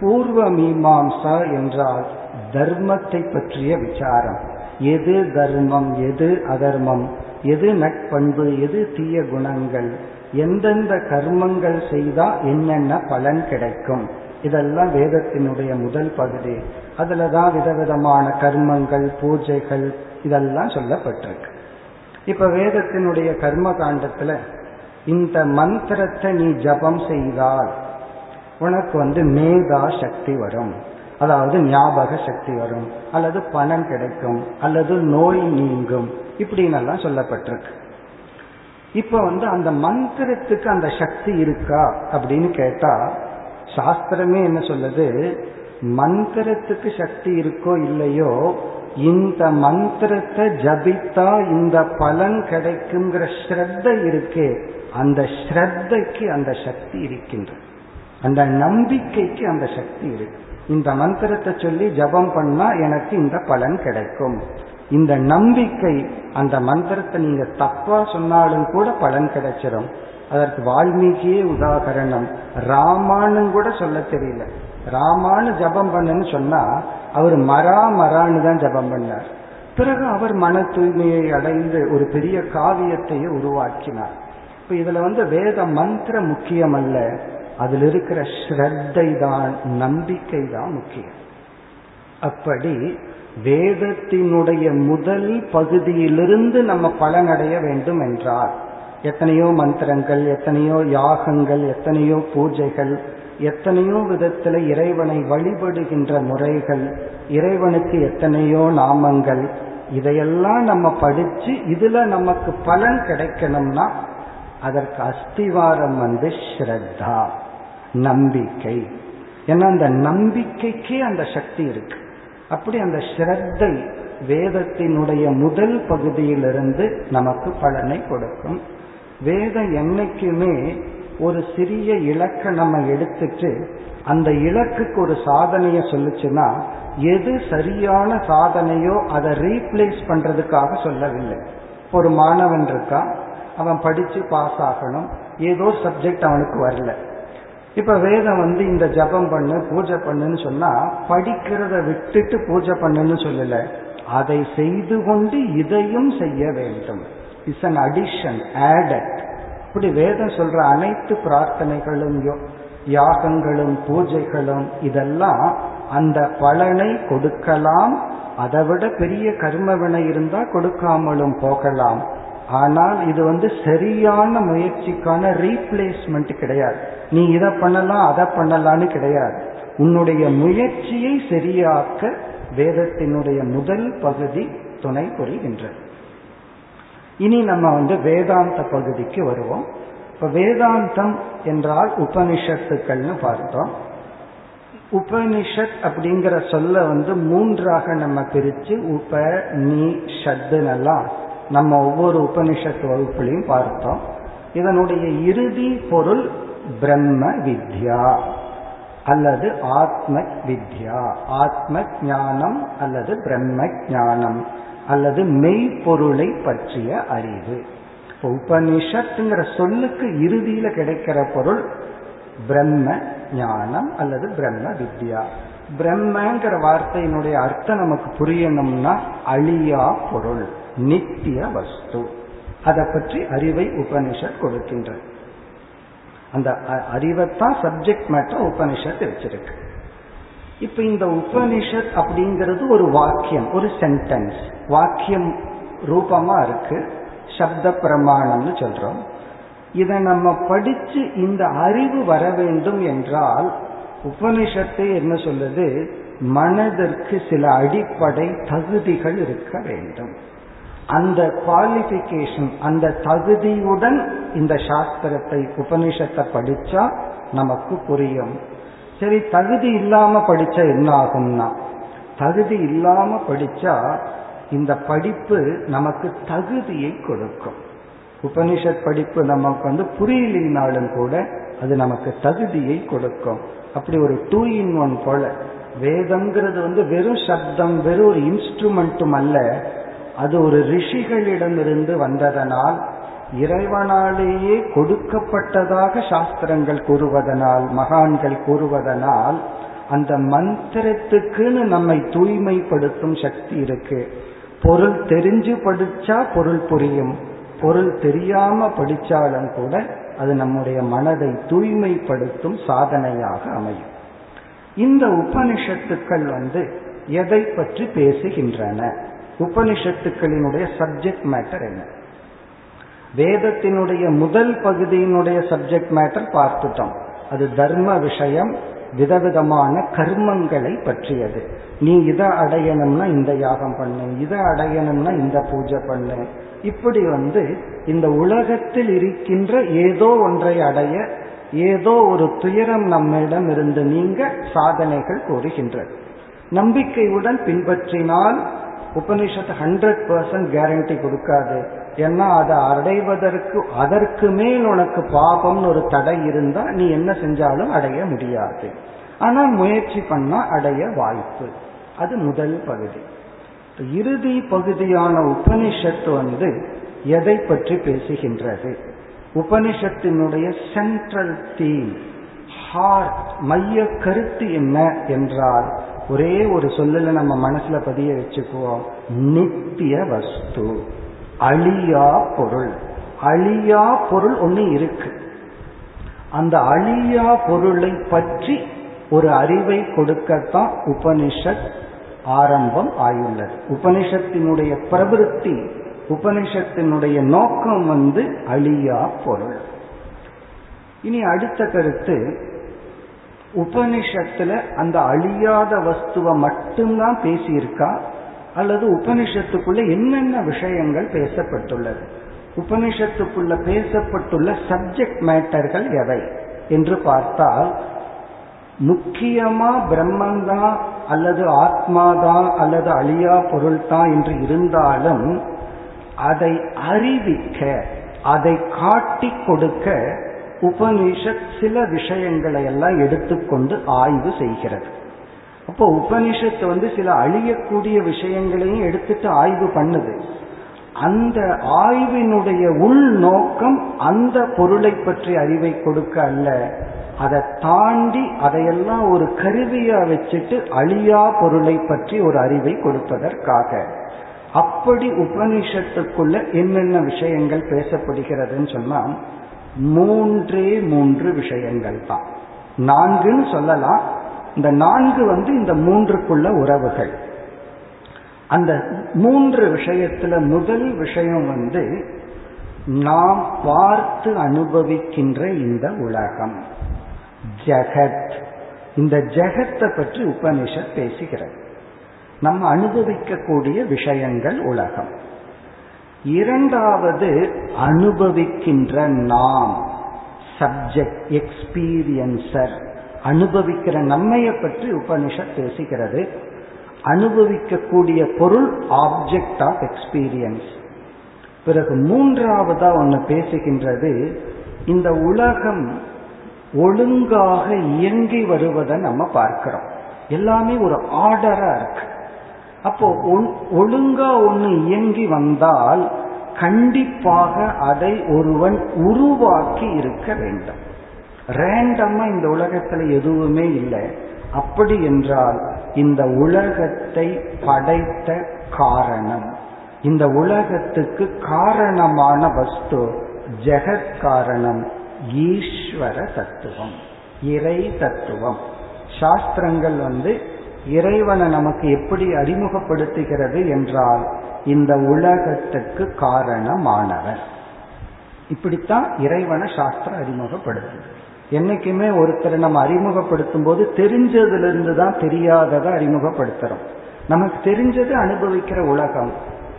பூர்வ மீமாம்சா என்றால் தர்மத்தை பற்றிய விசாரம். எது தர்மம் எது அதர்மம் எது நட்பண்பு எது தீய குணங்கள் எந்தெந்த கர்மங்கள் செய்தா என்னென்ன பலன் கிடைக்கும்? இதெல்லாம் வேதத்தினுடைய முதல் பகுதி. அதுலதான் விதவிதமான கர்மங்கள் பூஜைகள் இதெல்லாம் சொல்லப்பட்டிருக்கு. இப்ப வேதத்தினுடைய கர்ம காண்டத்துல இந்த மந்திரத்தை நீ ஜபம் செய்தால் உனக்கு வந்து மேதா சக்தி வரும். அதாவது ஞாபக சக்தி வரும் அல்லது பணம் கிடைக்கும் அல்லது நோய் நீங்கும் இப்படின்னெல்லாம் சொல்லப்பட்டிருக்கு. இப்ப வந்து அந்த மந்திரத்துக்கு அந்த சக்தி இருக்கா அப்படின்னு கேட்டா சாஸ்திரமே என்ன சொல்லுது? மந்திரத்துக்கு சக்தி இருக்கோ இல்லையோ இந்த மந்திரத்தை ஜபித்தா இந்த பலன் கிடைக்குங்கிற ஸ்ரத்த இருக்கே அந்த ஸ்ரத்தைக்கு அந்த சக்தி இருக்கின்றது. அந்த நம்பிக்கைக்கு அந்த சக்தி இருக்கு. இந்த மந்திரத்தை சொல்லி ஜபம் பண்ணா எனக்கு இந்த பலன் கிடைக்கும். இந்த நம்பிக்கை அந்த மந்திரத்தை நீங்க தப்பா சொன்னாலும் கூட பலன் கிடைச்சிடும் அதற்கு வால்மீகியே உதாகரணம். ராமானு கூட சொல்ல தெரியல. ராமானு ஜபம் பண்ணுன்னு சொன்னா அவர் மரா மரான்னு தான் ஜபம் பண்ணார். பிறகு அவர் மன தூய்மையை அடைந்து ஒரு பெரிய காவியத்தையே உருவாக்கினார். இப்ப இதுல வந்து வேத மந்திரம் முக்கியம் அல்ல அதில் இருக்கிற ஸ்ரத்தை தான் நம்பிக்கை தான் முக்கியம். அப்படி வேதத்தினுடைய முதல் பகுதியிலிருந்து நம்ம பலனடைய வேண்டும் என்றால் எத்தனையோ மந்திரங்கள் எத்தனையோ யாகங்கள் எத்தனையோ பூஜைகள் எத்தனையோ விதத்தில் இறைவனை வழிபடுகின்ற முறைகள் இறைவனுக்கு எத்தனையோ நாமங்கள் இதையெல்லாம் நம்ம படிச்சு இதுல நமக்கு பலன் கிடைக்கணும்னா அதற்கு அஸ்திவாரம் வந்து ஸ்ரத்தா. நம்பிக்கை. ஏன்னா அந்த நம்பிக்கைக்கே அந்த சக்தி இருக்கு. அப்படி அந்த ஸ்ரத்தை வேதத்தினுடைய முதல் பகுதியிலிருந்து நமக்கு பலனை கொடுக்கும். வேதம் என்னைக்குமே ஒரு சிறிய இலக்கை நம்ம எடுத்துட்டு அந்த இலக்குக்கு ஒரு சாதனைய சொல்லுச்சுன்னா எது சரியான சாதனையோ அதை ரீப்ளேஸ் பண்றதுக்காக சொல்லவில்லை. ஒரு மாணவன் இருக்கா? அவன் படிச்சு பாஸ் ஆகணும். ஏதோ சப்ஜெக்ட் அவனுக்கு வரல. இப்ப வேதம் வந்து இந்த ஜபம் பண்ணு பூஜை பண்ணுன்னு சொன்னா படிக்கிறத விட்டுட்டு பூஜை பண்ணுன்னு சொல்லல. அதை செய்து கொண்டு இதையும் செய்ய வேண்டும். இட்ஸ் அன் அடிஷன் ஆடட் இப்படி வேதம் சொல்ற அனைத்து பிரார்த்தனைகளும் யாகங்களும் பூஜைகளும் இதெல்லாம் அந்த பலனை கொடுக்கலாம். அதை விட பெரிய கர்ம வினை இருந்தா கொடுக்காமலும் போகலாம். ஆனால் இது வந்து சரியான முயற்சிக்கான ரீப்ளேஸ்மெண்ட் கிடையாது. நீ இதை பண்ணலாம் அதை பண்ணலான்னு கிடையாது. உன்னுடைய முயற்சியை சரியாக்க வேதத்தினுடைய முதல் பகுதி துணை புரிகின்றது. இனி நம்ம வந்து வேதாந்த பகுதிக்கு வருவோம். இப்ப வேதாந்தம் என்றால் உபனிஷத்துக்கள்னு பார்த்தோம். உபனிஷத் அப்படிங்கிற சொல்ல வந்து மூன்றாக நம்ம பிரிச்சு உப நீ ஷத்துனெல்லாம் நம்ம ஒவ்வொரு உபனிஷத் வகுப்புலையும் பார்த்தோம். இதனுடைய இறுதி பொருள் பிரம்ம வித்யா அல்லது ஆத்ம வித்யா ஆத்ம ஞானம் அல்லது பிரம்ம ஞானம் அல்லது மெய்ப்பொருளை பற்றிய அறிவு. இப்போ உபனிஷத்துங்கிற சொல்லுக்கு இறுதியில கிடைக்கிற பொருள் பிரம்ம ஞானம் அல்லது பிரம்ம வித்யா பிரம்மங்கிற வார்த்தையினுடைய அர்த்தம் நமக்கு புரியணும்னா அழியா பொருள் நித்திய வஸ்து. அதை பற்றி அறிவை உபனிஷத் கொடுக்கின்றது அந்த அறிவைத்தான் சப்ஜெக்ட் மேட்டர் உபனிஷத் வச்சிருக்கு. இப்ப இந்த உபனிஷத் அப்படிங்கிறது ஒரு வாக்கியம் ஒரு சென்டென்ஸ் வாக்கியம் ரூபமா இருக்கு சப்த பிரமாணம்னு சொல்றோம். இதை நம்ம படிச்சு இந்த அறிவு வர வேண்டும் என்றால் உபனிஷத்தை என்ன சொல்லுது? மனதிற்கு சில அடிப்படை தகுதிகள் இருக்க வேண்டும். அந்த குவாலிபிகேஷன் அந்த தகுதியுடன் இந்த சாஸ்திரத்தை உபனிஷத்தை படிச்சா நமக்கு புரியும். சரி தகுதி இல்லாம படிச்சா என்ன ஆகும்னா தகுதி இல்லாம படிச்சா இந்த படிப்பு நமக்கு தகுதியை கொடுக்கும். உபனிஷத் படிப்பு நமக்கு வந்து புரியலினாலும் கூட அது நமக்கு தகுதியை கொடுக்கும். அப்படி ஒரு டூ இன் ஒன் போல. வேதம்ங்கிறது வந்து வெறும் சப்தம் வெறும் ஒரு இன்ஸ்ட்ருமெண்ட்டும் அல்ல. அது ஒரு ரிஷிகளிடமிருந்து வந்ததனால் இறைவனாலேயே கொடுக்கப்பட்டதாக சாஸ்திரங்கள் கூறுவதனால் மகான்கள் கூறுவதனால் அந்த மந்திரத்துக்குன்னு நம்மை தூய்மைப்படுத்தும் சக்தி இருக்கு. பொருள் தெரிஞ்சு படிச்சா பொருள் புரியும். பொருள் தெரியாம படிச்சாலும் கூட அது நம்முடைய மனதை தூய்மைப்படுத்தும் சாதனையாக அமையும். இந்த உபனிஷத்துக்கள் வந்து எதை பற்றி பேசுகின்றன? உபனிஷத்துக்களினுடைய சப்ஜெக்ட் மேட்டர் என்ன? வேதத்தினுடைய முதல் பகுதியினுடைய சப்ஜெக்ட் மேட்டர் பார்த்துட்டோம். அது தர்ம விஷயம் விதவிதமான கர்மங்களை பற்றியது. நீ இதை அடையணும்னா இந்த யாகம் பண்ணு இதை அடையணும்னா இந்த பூஜை பண்ணு. இப்படி வந்து இந்த உலகத்தில் இருக்கின்ற ஏதோ ஒன்றை அடைய ஏதோ ஒரு துயரம் நம்மிடம் இருந்து நீங்க சாதனைகள் கூறுகின்றது. நம்பிக்கையுடன் பின்பற்றினால் உபனிஷத்து ஹண்ட்ரட் பர்சன்ட் கேரண்டி கொடுக்காது. ஏன்னா அதை அடைவதற்கு அதற்கு மேல் உனக்கு பாபம்னு ஒரு தடை இருந்தா நீ என்ன செஞ்சாலும் அடைய முடியாது. ஆனால் முயற்சி பண்ணா அடைய வாய்ப்பு. அது முதல் பகுதி. இறுதி பகுதியான உபனிஷத்து வந்து எதை பற்றி பேசுகின்றது? உபனிஷத்தினுடைய சென்ட்ரல் தீம் ஹார்ட் மைய கருத்து என்ன என்றால் ஒரே ஒரு சொல்லல நம்ம மனசுல பதிய வச்சுக்குவோம். நித்திய வஸ்து. அழியா பொருள். அழியா பொருள் ஒண்ணு இருக்கு. அந்த அழியா பொருளை பற்றி ஒரு அறிவை கொடுக்கத்தான் உபனிஷத் ஆரம்பம் ஆயுள்ளது. உபனிஷத்தினுடைய பிரபிருத்தி உபனிஷத்தினுடைய நோக்கம் வந்து அழியா பொருள். இனி அடுத்த கருத்து உபனிஷத்துல அந்த அழியாத வஸ்துவை மட்டும்தான் பேசியிருக்கா? அல்லது உபனிஷத்துக்குள்ள என்னென்ன விஷயங்கள் பேசப்பட்டுள்ளது? உபனிஷத்துக்குள்ள பேசப்பட்டுள்ள சப்ஜெக்ட் மேட்டர்கள் எவை? என்று பார்த்தால் முக்கியமா பிரம்மந்தான் அல்லது ஆத்மாதான் அல்லது அழியா பொருள் தான் என்று இருந்தாலும் அதை அறிவிக்க அதை காட்டி கொடுக்க உபனிஷத் சில விஷயங்களை எல்லாம் எடுத்துக்கொண்டு ஆய்வு செய்கிறது. அப்போ உபனிஷத்து வந்து சில அழியக்கூடிய விஷயங்களையும் எடுத்துட்டு ஆய்வு பண்ணுது. அந்த ஆய்வினுடைய உள் நோக்கம் அந்த பொருளை பற்றி அறிவை கொடுக்க அல்ல. அதை தாண்டி அதையெல்லாம் ஒரு கருவியா வச்சுட்டு அழியா பொருளை பற்றி ஒரு அறிவை கொடுப்பதற்காக. அப்படி உபனிஷத்துக்குள்ள என்னென்ன விஷயங்கள் பேசப்படுகிறதுன்னு சொன்னா மூன்றே மூன்று விஷயங்கள் தான். நான்குன்னு சொல்லலாம். இந்த நான்கு வந்து இந்த மூன்றுக்குள்ள உறவுகள். அந்த மூன்று விஷயத்துல முதல் விஷயம் வந்து நாம் பார்த்து அனுபவிக்கின்ற இந்த உலகம். ஜெகத். இந்த ஜெகத்தை பற்றி உபனிஷத் பேசுகிறது. நம்ம அனுபவிக்கக்கூடிய விஷயங்கள் உலகம். இரண்டாவது அனுபவிக்கின்ற நாம் சப்ஜெக்ட் எக்ஸ்பீரியன்சர் அனுபவிக்கிற நம்மைய பற்றி உபனிஷத் பேசுகிறது. அனுபவிக்கக்கூடிய பொருள் ஆப்ஜெக்ட் ஆஃப் எக்ஸ்பீரியன்ஸ் பிறகு மூன்றாவதா ஒன்று பேசுகின்றது இந்த உலகம் ஒழுங்காக இயங்கி வருவதை நம்ம பார்க்கிறோம். எல்லாமே ஒரு ஆர்டரா இருக்கு. அப்போ ஒழுங்கா ஒன்று இயங்கி வந்தால் கண்டிப்பாக அதை ஒருவன் உருவாக்கி இருக்க வேண்டும். ரேண்டமா இந்த உலகத்துல எதுவுமே இல்லை. அப்படி என்றால் இந்த உலகத்தை படைத்த காரணம். இந்த உலகத்துக்கு காரணமான வஸ்து ஜெகத் காரணம் ஈஸ்வர தத்துவம் இறை தத்துவம். சாஸ்திரங்கள் வந்து இறைவனை நமக்கு எப்படி அறிமுகப்படுத்துகிறது என்றால் இந்த உலகத்துக்கு காரணமானவர் இப்படித்தான் இறைவனை சாஸ்திரம் அறிமுகப்படுத்துது. என்னைக்குமே ஒருத்தரை நம்ம அறிமுகப்படுத்தும் போது தெரிஞ்சதிலிருந்து தான் தெரியாததை அறிமுகப்படுத்துறோம். நமக்கு தெரிஞ்சது அனுபவிக்கிற உலகம்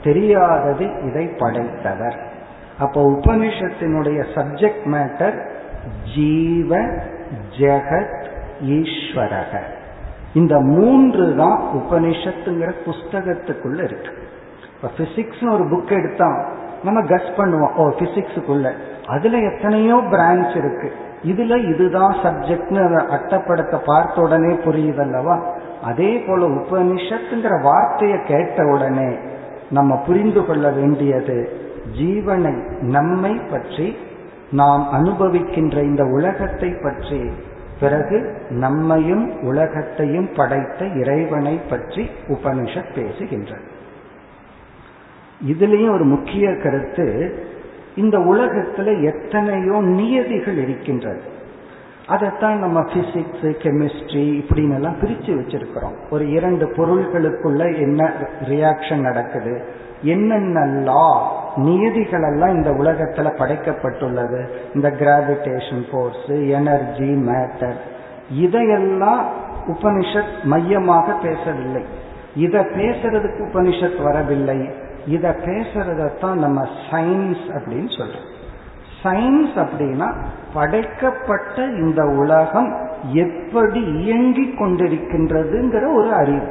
தெரியாதது இதை படைத்தவர். அப்போ உபனிஷத்தினுடைய சப்ஜெக்ட் மேட்டர் ஜீவ ஜெகத் ஈஸ்வரக. இந்த மூன்று தான் உபனிஷத்துங்கிற புஸ்தகத்துக்குள்ள இருக்கு. இப்ப பிசிக்ஸ் ஒரு புக் எடுத்தா நம்ம கஸ் பண்ணுவோம். ஓ பிசிக்ஸுக்குள்ள அதுல எத்தனையோ பிரான்ச் இருக்கு. இதுல இதுதான் சப்ஜெக்ட்னு அட்டப்படத்தை பார்த்த உடனே புரியுதல்லவா அதே போல உபனிஷத்துங்கிற வார்த்தையை கேட்ட உடனே நம்ம புரிந்து கொள்ள வேண்டியது ஜீவனை நம்மை பற்றி நாம் அனுபவிக்கின்ற இந்த உலகத்தை பற்றி பிறகு நம்மையும் உலகத்தையும் படைத்த இறைவனை பற்றி உபனிஷத் பேசுகின்றது இதுலேயும் ஒரு முக்கிய கருத்து இந்த உலகத்துல எத்தனையோ நியதிகள் இருக்கின்றது. அதைத்தான் நம்ம பிசிக்ஸ் கெமிஸ்ட்ரி இப்படின்னு எல்லாம் பிரிச்சு வச்சிருக்கிறோம். ஒரு இரண்டு பொருள்களுக்குள்ள என்ன ரியாக்ஷன் நடக்குது என்னென்ன லா நியதிகள் எல்லாம் இந்த உலகத்துல படைக்கப்பட்டுள்ளது. இந்த கிராவிடேஷன் போர்ஸ் எனர்ஜி மேட்டர் இதையெல்லாம் உபனிஷத் மையமாக பேசவில்லை. இதை பேசுறதுக்கு உபனிஷத் வரவில்லை. இதை பேசுறதத்தான் நம்ம சயின்ஸ் அப்படின்னு சொல்றோம். சயின்ஸ் அப்படின்னா படைக்கப்பட்ட இந்த உலகம் எப்படி இயங்கிக் கொண்டிருக்கின்றதுங்கிற ஒரு அறிவு.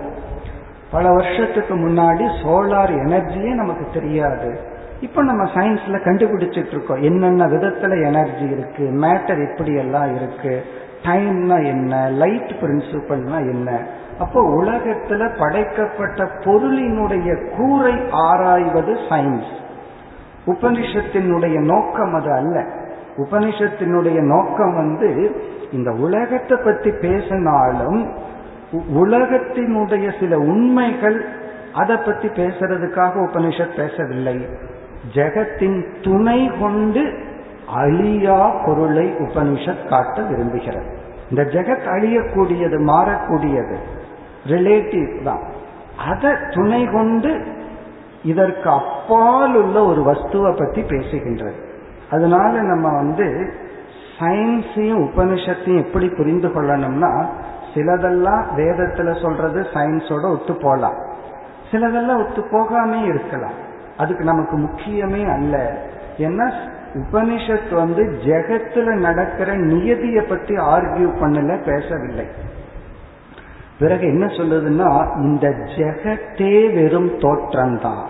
பல வருஷத்துக்கு முன்னாடி சோலார் எனர்ஜியே நமக்கு தெரியாது. இப்ப நம்ம சயின்ஸ்ல கண்டுபிடிச்சிட்டு இருக்கோம் என்னென்ன விதத்துல எனர்ஜி இருக்கு மேட்டர் இப்படி எல்லாம் இருக்கு டைம்னா என்ன லைட் பிரின்சிபல்னா என்ன? அப்போ உலகத்துல படைக்கப்பட்ட பொருளினுடைய கூரை ஆராய்வது சயின்ஸ் உபனிஷத்தினுடைய நோக்கம் அது அல்ல. உபனிஷத்தினுடைய நோக்கம் வந்து இந்த உலகத்தை பத்தி பேசினாலும் உலகத்தினுடைய சில உண்மைகள் அதை பத்தி பேசுறதுக்காக உபனிஷத் பேசவில்லை. ஜெகத்தின் துணை கொண்டு அழியா பொருளை உபனிஷத் காட்ட விரும்புகிறது. இந்த ஜெகத் அழியக்கூடியது மாறக்கூடியது ரிலேட்டிவ் தான். அதை துணை கொண்டு இதற்கு அப்பால் உள்ள ஒரு வஸ்துவை பத்தி பேசுகின்றது. அதனால நம்ம வந்து சயின்ஸையும் உபனிஷத்தையும் எப்படி புரிந்து கொள்ளணும்னா சிலதெல்லாம் வேதத்துல சொல்றது சயின்ஸோட ஒத்து போகலாம் சிலதெல்லாம் ஒத்து போகாமே இருக்கலாம். அதுக்கு நமக்கு முக்கியமே அல்ல. ஏன்னா உபனிஷத் வந்து ஜெகத்துல நடக்கிற நியதியை பத்தி ஆர்கியூ பண்ணல பேசவில்லை. பிறகு என்ன சொல்லுதுன்னா இந்த ஜெகத்தே வெறும் தோற்றம் தான்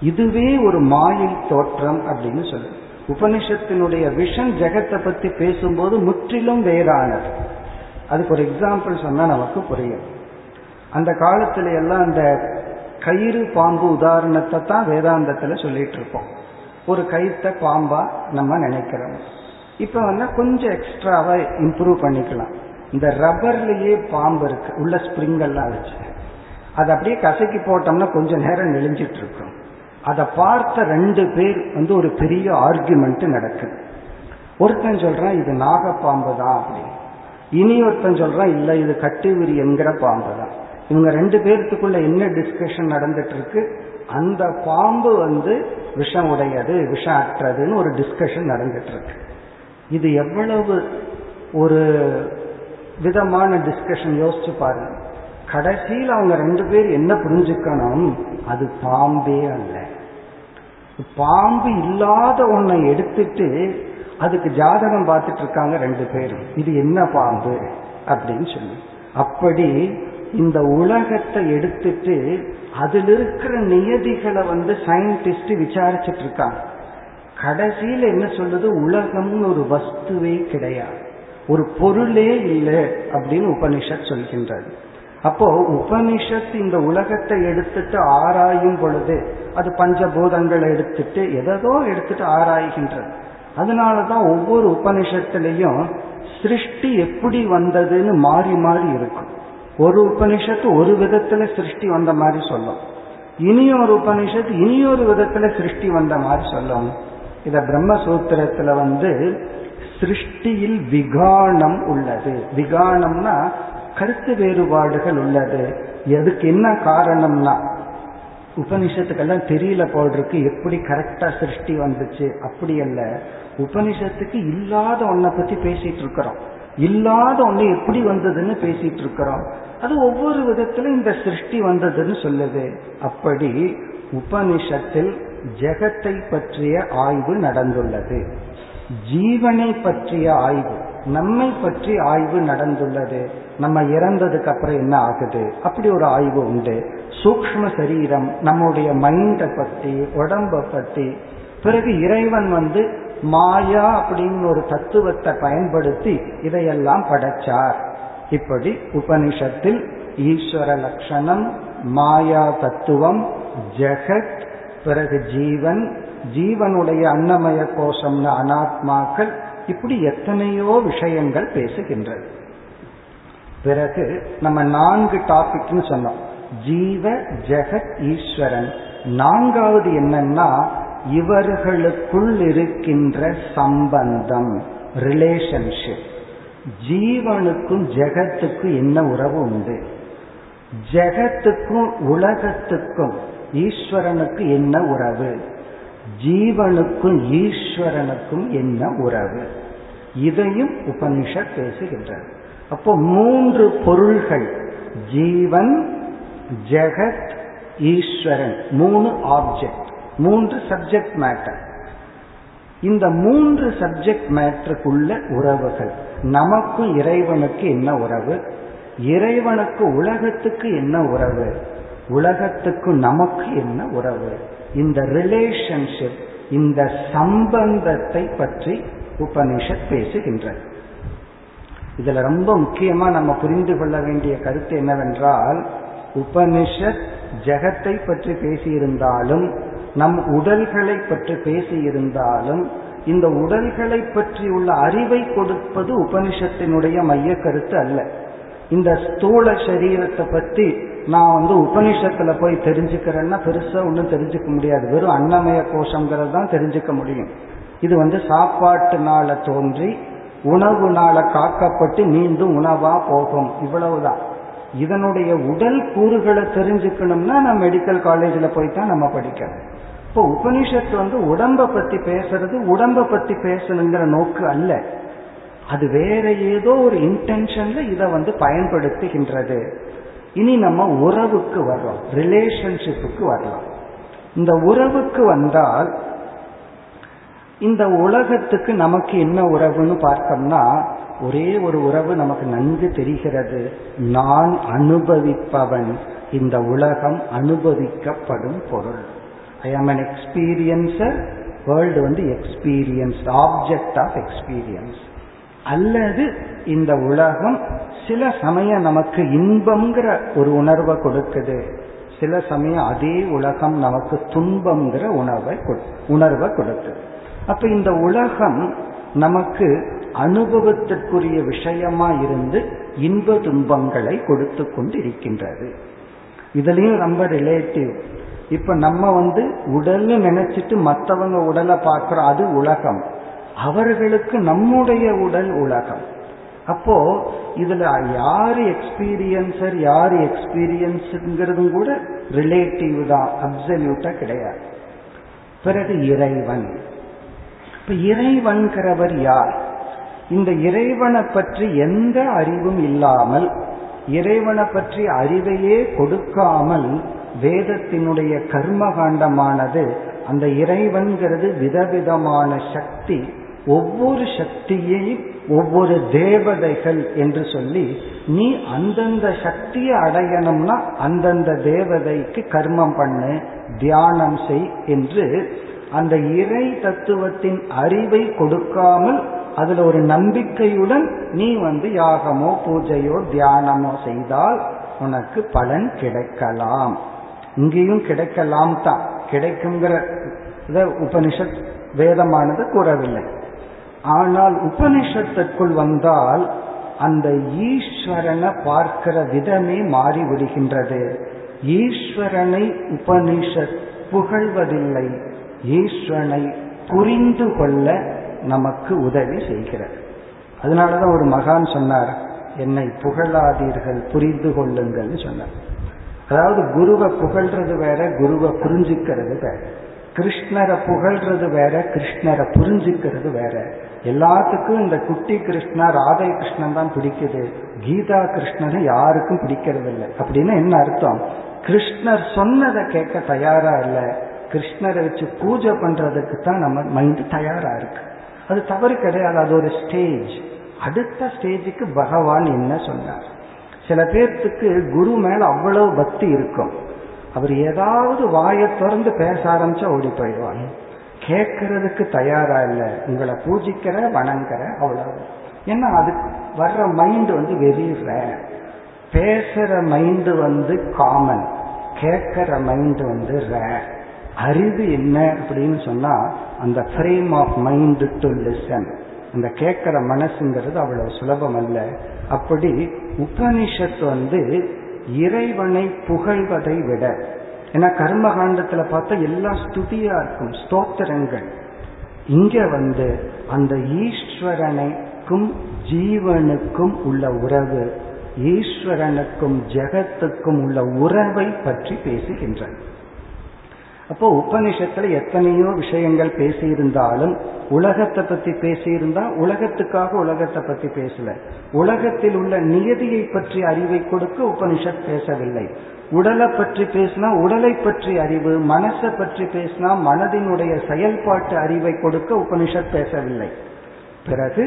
இதுவே ஒரு மாயை தோற்றம் அப்படின்னு சொல்லுது. உபனிஷத்தினுடைய விஷன் ஜெகத்தை பத்தி பேசும்போது முற்றிலும் வேறானது. அதுக்கு ஒரு எக்ஸாம்பிள் சொன்னா நமக்கு புரியும். அந்த காலத்துல எல்லாம் அந்த கயிறு பாம்பு உதாரணத்தை தான் வேதாந்தத்துல சொல்லிட்டு இருப்போம். ஒரு கயிற்ற பாம்பா நம்ம நினைக்கிறோம். இப்ப வந்து கொஞ்சம் எக்ஸ்ட்ராவா இம்ப்ரூவ் பண்ணிக்கலாம். இந்த ரப்பர்லயே பாம்பு இருக்கு. உள்ள ஸ்ப்ரிங் எல்லாம் வச்சு. அதை அப்படியே கசக்கி போட்டோம்னா கொஞ்ச நேரம் நெளிஞ்சிட்டு இருக்கும். அதை பார்த்த ரெண்டு பேர் வந்து ஒரு பெரிய ஆர்குமெண்ட் நடக்குது. ஒருத்தன் சொல்றான் இது நாகப்பாம்பு தான் அப்படின்னு. இனி ஒருத்தன் சொல்றான் இல்ல இது கட்டுவிரி என்கிற பாம்பு தான் இவங்க ரெண்டு பேர்த்துக்குள்ள என்ன டிஸ்கஷன் நடந்துட்டு இருக்கு அந்த பாம்பு வந்து விஷம் உடையது விஷம் அற்றதுன்னு ஒரு டிஸ்கஷன் நடந்துட்டு இருக்கு இது எவ்வளவு ஒரு விதமான டிஸ்கஷன் யோசிச்சு பாருங்க. கடைசியில் அவங்க ரெண்டு பேர் என்ன புரிஞ்சுக்கணும் அது பாம்பே அல்ல. பாம்பு இல்லாத ஒன்னை எடுத்துட்டு அதுக்கு ஜாதகம் பார்த்துட்டு இருக்காங்க ரெண்டு பேரும். இது என்ன பாம்பு? அப்படின்னு சொல்லி. அப்படி இந்த உலகத்தை எடுத்துட்டு அதில் இருக்கிற நியதிகளை வந்து சயின்டிஸ்ட் விசாரிச்சுட்டு இருக்காங்க கடைசியில் என்ன சொல்லுது? உலகம்னு ஒரு வஸ்துவே கிடையாது. ஒரு பொருளே இல்லை அப்படின்னு உபனிஷத் சொல்கின்றது. அப்போ உபனிஷத் இந்த உலகத்தை எடுத்துட்டு ஆராயும் பொழுது அது பஞ்சபூதங்களை எடுத்துட்டு எதோ எடுத்துட்டு ஆராய்கின்றது. அதனாலதான் ஒவ்வொரு உபனிஷத்திலையும் சிருஷ்டி எப்படி வந்ததுன்னு மாறி மாறி இருக்கும். ஒரு உபனிஷத்து ஒரு விதத்துல சிருஷ்டி வந்த மாதிரி சொல்லும். இனியொரு உபனிஷத்து இனியொரு விதத்துல சிருஷ்டி வந்த மாதிரி சொல்லும். இத பிரம்மசூத்திரத்துல வந்து சிருஷ்டியில் விகானம் உள்ளது. விகானம்னா கருத்து வேறுபாடுகள் உள்ளது. எதுக்கு என்ன காரணம்னா உபனிஷத்துக்கெல்லாம் தெரியல போல் இருக்கு எப்படி கரெக்டா சிருஷ்டி வந்துச்சு. அப்படி அல்ல. உபனிஷத்துக்கு இல்லாத ஒன்ன பத்தி பேசிட்டு இருக்கிறோம். இல்லாத ஒண்ணு எப்படி வந்ததுன்னு பேசிட்டு இருக்கிறோம். அது ஒவ்வொரு விதத்திலும் இந்த சிருஷ்டி வந்ததுன்னு சொல்லுது. அப்படி உபனிஷத்தில் ஜெகத்தை பற்றிய ஆய்வு நடந்துள்ளது. ஜீவனை பற்றிய ஆய்வு நம்மை பற்றி ஆய்வு நடந்துள்ளது. நம்ம இறந்ததுக்கு அப்புறம் என்ன ஆகுது? அப்படி ஒரு ஆய்வு உண்டு. சூக்ம சரீரம் நம்முடைய மைண்டை பற்றி உடம்ப பற்றி பிறகு இறைவன் வந்து மாயா அப்படின்னு ஒரு தத்துவத்தை பயன்படுத்தி இதையெல்லாம் படைச்சார். இப்படி உபனிஷத்தில் ஈஸ்வர லட்சணம் மாயா தத்துவம் ஜெகத் பிறகு ஜீவன் ஜீவனுடைய அன்னமய கோஷம்னு அனாத்மாக்கள் இப்படி எத்தனையோ விஷயங்கள் பேசுகின்றது. பிறகு நம்ம நான்கு டாபிக்னு சொன்னோம். ஜீவ ஜெகத் ஈஸ்வரன். நான்காவது என்னன்னா இவர்களுக்குள் இருக்கின்ற சம்பந்தம் ரிலேஷன்ஷிப் ஜீவனுக்கும் ஜெகத்துக்கும் என்ன உறவு உண்டு? ஜெகத்துக்கும் உலகத்துக்கும் ஈஸ்வரனுக்கு என்ன உறவு? ஜீவனுக்கும் ஈஸ்வரனுக்கும் என்ன உறவு? இதையும் உபனிஷத் பேசுகின்றது அப்போ மூன்று பொருள்கள் ஜீவன் ஜெகத் ஈஸ்வரன் மூணு ஆப்ஜெக்ட் மூன்று சப்ஜெக்ட் மேட்டர் இந்த மூன்று சப்ஜெக்ட் மேட்டருக்குள்ள உறவுகள். நமக்கும் இறைவனுக்கு என்ன உறவு? இறைவனுக்கு உலகத்துக்கு என்ன உறவு? உலகத்துக்கு நமக்கு என்ன உறவு? இந்த ரிலேஷன்ஷிப் இந்த சம்பந்தத்தை பற்றி உபனிஷத் பேசுகின்றது. இதுல ரொம்ப முக்கியமா நம்ம புரிந்து கொள்ள வேண்டிய கருத்து என்னவென்றால் உபனிஷத் ஜெகத்தை பற்றி பேசியிருந்தாலும் நம் உடல்களை பற்றி பேசியிருந்தாலும் இந்த உடல்களை பற்றி உள்ள அறிவை கொடுப்பது உபனிஷத்தினுடைய மைய கருத்து அல்ல. இந்த ஸ்தூல சரீரத்தை பத்தி நான் வந்து உபனிஷத்துல போய் தெரிஞ்சுக்கிறேன்னா பெருசா ஒன்றும் தெரிஞ்சுக்க முடியாது. வெறும் அன்னமய கோஷங்கிறது தான் தெரிஞ்சுக்க முடியும். இது வந்து சாப்பாட்டுனால தோன்றி உணவுனால காக்கப்பட்டு மீண்டும் உணவா போகும். இவ்வளவுதான். இதனுடைய உடல் கூறுகளை தெரிஞ்சுக்கணும்னா நான் மெடிக்கல் காலேஜில் போய் தான் நம்ம படிக்கணும். இப்போ உபனிஷத்து வந்து உடம்ப பத்தி பேசுறது உடம்ப பத்தி பேசணுங்கிற நோக்கு அல்ல. அது வேற ஏதோ ஒரு இன்டென்ஷன்ல இதை வந்து பயன்படுத்துகின்றது. இனி நம்ம உறவுக்கு வர்றோம் ரிலேஷன்ஷிப்புக்கு வரலாம் இந்த உறவுக்கு வந்தால் இந்த உலகத்துக்கு நமக்கு என்ன உறவுன்னு பார்த்தோம்னா ஒரே ஒரு உறவு நமக்கு நன்கு தெரிகிறது. நான் அனுபவிப்பவன். இந்த உலகம் அனுபவிக்கப்படும் பொருள். I am an experiencer world வந்து எக்ஸ்பீரியன்ஸ் ஆப்ஜெக்ட் ஆஃப் எக்ஸ்பீரியன்ஸ் அல்லது இந்த உலகம் சில சமயம் நமக்கு இன்பம்ங்கிற ஒரு உணர்வை கொடுக்குது. சில சமயம் அதே உலகம் நமக்கு துன்பம்ங்கிற உணர்வை உணர்வை கொடுக்குது. அப்ப இந்த உலகம் நமக்கு அனுபவத்திற்குரிய விஷயமா இருந்து இன்ப துன்பங்களை கொடுத்து கொண்டு இருக்கின்றது இதுலயும் ரொம்ப ரிலேட்டிவ் இப்ப நம்ம வந்து உடல்னு நினைச்சிட்டு மற்றவங்க உடலை பார்க்கிறோம் அது உலகம். அவர்களுக்கு நம்முடைய உடல் உலகம். அப்போ இதுல யாரு எக்ஸ்பீரியன்சர் யாரு எக்ஸ்பீரியன்ஸுங்கிறதும் கூட ரிலேட்டிவ் தான் அப்சல்யூட்டா கிடையாது. பிறகு இறைவன். இப்ப இறைவன்கிறவர் யார்? இந்த இறைவனை பற்றி எந்த அறிவும் இல்லாமல் இறைவனை பற்றி அறிவையே கொடுக்காமல் வேதத்தினுடைய கர்மகாண்டமானது அந்த இறைவன்கிறது விதவிதமான சக்தி ஒவ்வொரு சக்தியையும் ஒவ்வொரு தேவதைகள் என்று சொல்லி நீ அந்தந்த சக்தியை அடையணும்னா அந்தந்த தேவதைக்கு கர்மம் பண்ணு தியானம் செய் என்று அந்த இறை தத்துவத்தின் அறிவை கொடுக்காமல் அதுல ஒரு நம்பிக்கையுடன் நீ வந்து யாகமோ பூஜையோ தியானமோ செய்தால் உனக்கு பலன் கிடைக்கலாம். இங்கேயும் கிடைக்கலாம் தான் கிடைக்குங்கிற உபனிஷத் வேதமானது கூறவில்லை. ஆனால் உபனிஷத்திற்குள் வந்தால் அந்த ஈஸ்வரனை பார்க்கிற விதமே மாறி விடுகின்றது ஈஸ்வரனை உபனிஷத் புகழ்வதில்லை. ஈஸ்வரனை புரிந்து கொள்ள நமக்கு உதவி செய்கிறது. அதனாலதான் ஒரு மகான் சொன்னார் என்னை புகழாதீர்கள் புரிந்து கொள்ளுங்கள் சொன்னார். அதாவது குருவை புகழ்றது வேற குருவை புரிஞ்சுக்கிறது வேற. கிருஷ்ணரை புகழ்றது வேற கிருஷ்ணரை புரிஞ்சுக்கிறது வேற. எல்லாத்துக்கும் இந்த குட்டி கிருஷ்ணா ராதை கிருஷ்ணன் தான் பிடிக்குது. கீதா கிருஷ்ணனை யாருக்கும் பிடிக்கிறது இல்லை அப்படின்னு என்ன அர்த்தம்? கிருஷ்ணர் சொன்னதை கேட்க தயாரா இல்லை. கிருஷ்ணரை வச்சு பூஜை பண்றதுக்கு தான் நம்ம மைண்ட் தயாரா இருக்கு. அது தவறு கிடையாது. அது ஒரு ஸ்டேஜ் அடுத்த ஸ்டேஜுக்கு பகவான் என்ன சொன்னார்? சில பேர்த்துக்கு குரு மேல அவ்வளவு பக்தி இருக்கும். அவர் ஏதாவது வாயை திறந்து பேச ஆரம்பிச்சா ஓடி போயிடுவாங்க கேட்கறதுக்கு தயாரா இல்லை. உங்களை பூஜிக்கிற வணங்குற அவ்வளவு. ஏன்னா அது வர்ற மைண்ட் வந்து வெரி ரேர் பேசுற மைண்டு வந்து காமன் கேட்கிற மைண்ட் வந்து ரேர் அறிவு என்ன அப்படின்னு சொன்னா அந்த frame of mind to listen அந்த கேட்கிற மனசுங்கிறது அவ்வளவு சுலபம் அல்ல. அப்படி உபனிஷத் வந்து இறைவனை புகழ்வதை விட ஏன்னா கர்ம காண்டத்துல பார்த்தா எல்லா ஸ்துதியா இருக்கும் ஸ்தோத்திரங்கள். இங்க வந்து அந்த ஈஸ்வரனுக்கும் ஜீவனுக்கும் உள்ள உறவு ஈஸ்வரனுக்கும் ஜெகத்துக்கும் உள்ள உறவை பற்றி பேசுகின்றன அப்போ உபனிஷத்துல எத்தனையோ விஷயங்கள் பேசியிருந்தாலும் உலகத்தை பத்தி பேசியிருந்தா உலகத்துக்காக உலகத்தை பத்தி பேசல. உலகத்தில் உள்ள நியதியை பற்றி அறிவை கொடுக்க உபனிஷத் பேசவில்லை. உடலை பற்றி பேசினா உடலை பற்றி அறிவு மனசை பற்றி பேசினா மனதினுடைய செயல்பாட்டு அறிவை கொடுக்க உபனிஷத் பேசவில்லை. பிறகு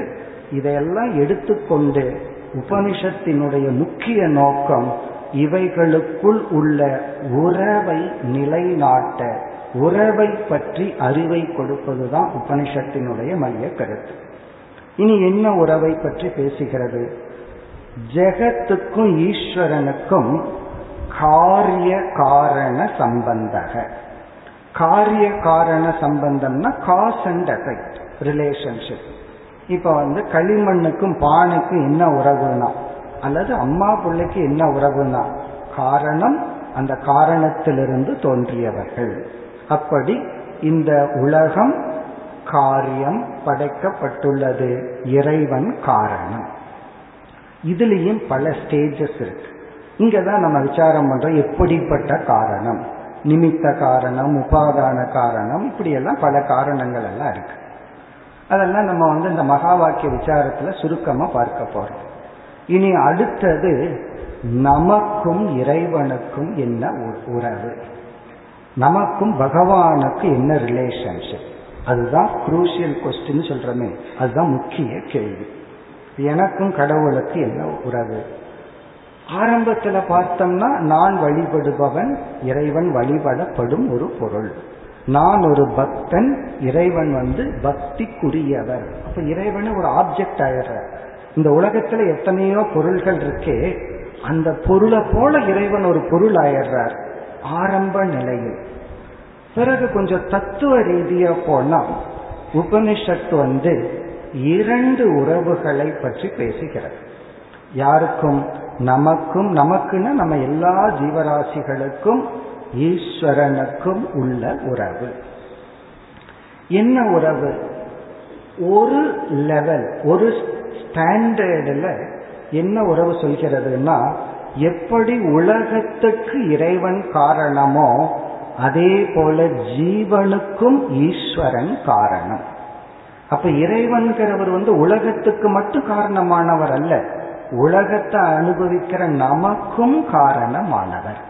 இதையெல்லாம் எடுத்துக்கொண்டு உபனிஷத்தினுடைய முக்கிய நோக்கம் இவைகளுக்குள் உள்ள உறவை நிலைநாட்ட உறவை பற்றி அறிவை கொடுப்பதுதான் உபனிஷத்தினுடைய மைய கருத்து. இனி என்ன உறவை பற்றி பேசுகிறது? ஜெகத்துக்கும் ஈஸ்வரனுக்கும் காரிய காரண சம்பந்தக. காரிய காரண சம்பந்தம்னா காஸ் அண்ட் எஃபெக்ட் ரிலேஷன்ஷிப் இப்ப வந்து களிமண்ணுக்கும் பானைக்கும் என்ன உறவுனா அல்லது அம்மா பிள்ளைக்கு என்ன உறவுனா காரணம் அந்த காரணத்திலிருந்து தோன்றியவர்கள். அப்படி இந்த உலகம் காரியம் படைக்கப்பட்டுள்ளது இறைவன் காரணம். இதுலேயும் பல ஸ்டேஜஸ் இருக்கு. இங்கதான் நம்ம விசாரம் பண்றோம் எப்படிப்பட்ட காரணம்? நிமித்த காரணம் உபாதான காரணம் இப்படியெல்லாம் பல காரணங்கள் எல்லாம் இருக்கு. அதெல்லாம் நம்ம வந்து இந்த மகா வாக்கிய விசாரத்துல சுருக்கமா பார்க்க போறோம். இனி அடுத்தது நமக்கும் இறைவனுக்கும் என்ன உறவு? நமக்கும் பகவானுக்கு என்ன ரிலேஷன்ஷிப் அதுதான் குரூசியல் கொஸ்டின் சொல்றமே. அதுதான் முக்கிய கேள்வி. எனக்கும் கடவுளுக்கு என்ன உறவு? ஆரம்பத்துல பார்த்தோம்னா நான் வழிபடுபவன் இறைவன் வழிபடப்படும் ஒரு பொருள். நான் ஒரு பக்தன் இறைவன் வந்து பக்திக்குரியவர். அப்ப இறைவன் ஒரு ஆப்ஜெக்ட் ஆயிடுற இந்த உலகத்துல எத்தனையோ பொருள்கள் இருக்கே அந்த பொருளை போல இறைவன் ஒரு பொருள் ஆயிடுறார். ஆரம்ப நிலையில். பிறகு கொஞ்சம் தத்துவ ரீதியா போனா உபனிஷத்து வந்து இரண்டு உறவுகளை பற்றி பேசுகிறது. யாருக்கும் நமக்கும் நமக்குன்னு நம்ம எல்லா ஜீவராசிகளுக்கும் ஈஸ்வரனுக்கும் உள்ள உறவு. என்ன உறவு? ஒரு லெவல் ஒரு ஸ்டாண்டர்டில் என்ன உறவு சொல்கிறதுனா எப்படி உலகத்துக்கு இறைவன் காரணமோ அதே போல ஜீவனுக்கும் ஈஸ்வரன் காரணம். அப்ப இறைவன்கிறவர் வந்து உலகத்துக்கு மட்டும் காரணமானவர் அல்ல உலகத்தை அனுபவிக்கிற நமக்கும் காரணமானவர்.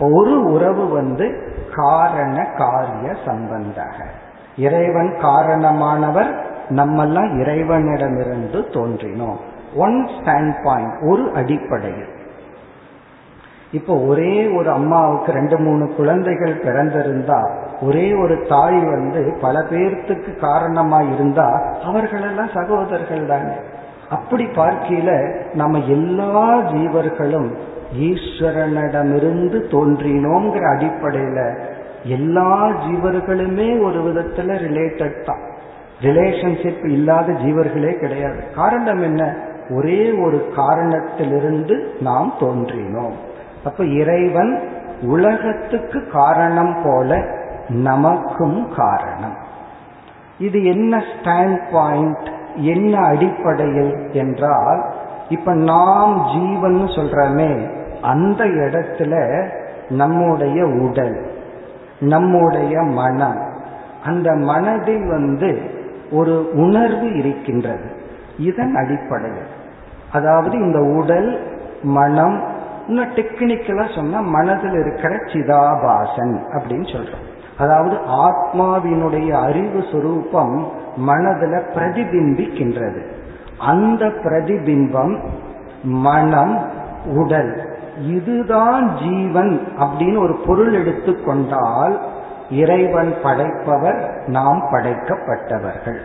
ஒரு உறவு வந்து காரண காரிய சம்பந்தக. இறைவன் காரணமானவர் நம்மெல்லாம் இறைவனிடமிருந்து தோன்றினோம். ஒன் ஸ்டாண்ட் பாயிண்ட் ஒரு அடிப்படையில். இப்போ ஒரே ஒரு அம்மாவுக்கு ரெண்டு மூணு குழந்தைகள் பிறந்திருந்தா ஒரே ஒரு தாய் வந்து பல பேர்த்துக்கு காரணமா இருந்தா அவர்களெல்லாம் சகோதரர்கள் தானே. அப்படி பார்க்கையில நம்ம எல்லா ஜீவர்களும் ஈஸ்வரனிடமிருந்து தோன்றினோங்கிற அடிப்படையில எல்லா ஜீவர்களுமே ஒரு விதத்துல ரிலேட்டட் தான். ரிலேஷன்ஷிப் இல்லாத ஜீவர்களே கிடையாது. காரணம் என்ன? ஒரே ஒரு காரணத்திலிருந்து நாம் தோன்றினோம். அப்ப இறைவன் உலகத்துக்கு காரணம் போல நமக்கும் காரணம். இது என்ன ஸ்டாண்ட் பாயிண்ட் என்ன அடிப்படையில் என்றால் இப்ப நாம் ஜீவன் சொல்றமே அந்த இடத்துல நம்முடைய உடல் நம்முடைய மனம். அந்த மனதில் வந்து ஒரு உணர்வு இருக்கின்றது. இதன் அடிப்படையில். அதாவது இந்த உடல் மனம் இன்னும் டெக்னிக்கலா சொன்னா மனதில் இருக்கிற சிதாபாசன் அப்படின்னு சொல்றோம். அதாவது ஆத்மாவினுடைய அறிவு சுரூபம் மனதில் பிரதிபிம்பிக்கின்றது. அந்த பிரதிபிம்பம் மனம் உடல். இதுதான் ஜீவன் அப்படின்னு ஒரு பொருள் எடுத்துக்கொண்டால் இறைவன் படைப்பவர் நாம் படைக்கப்பட்டவர்கள்.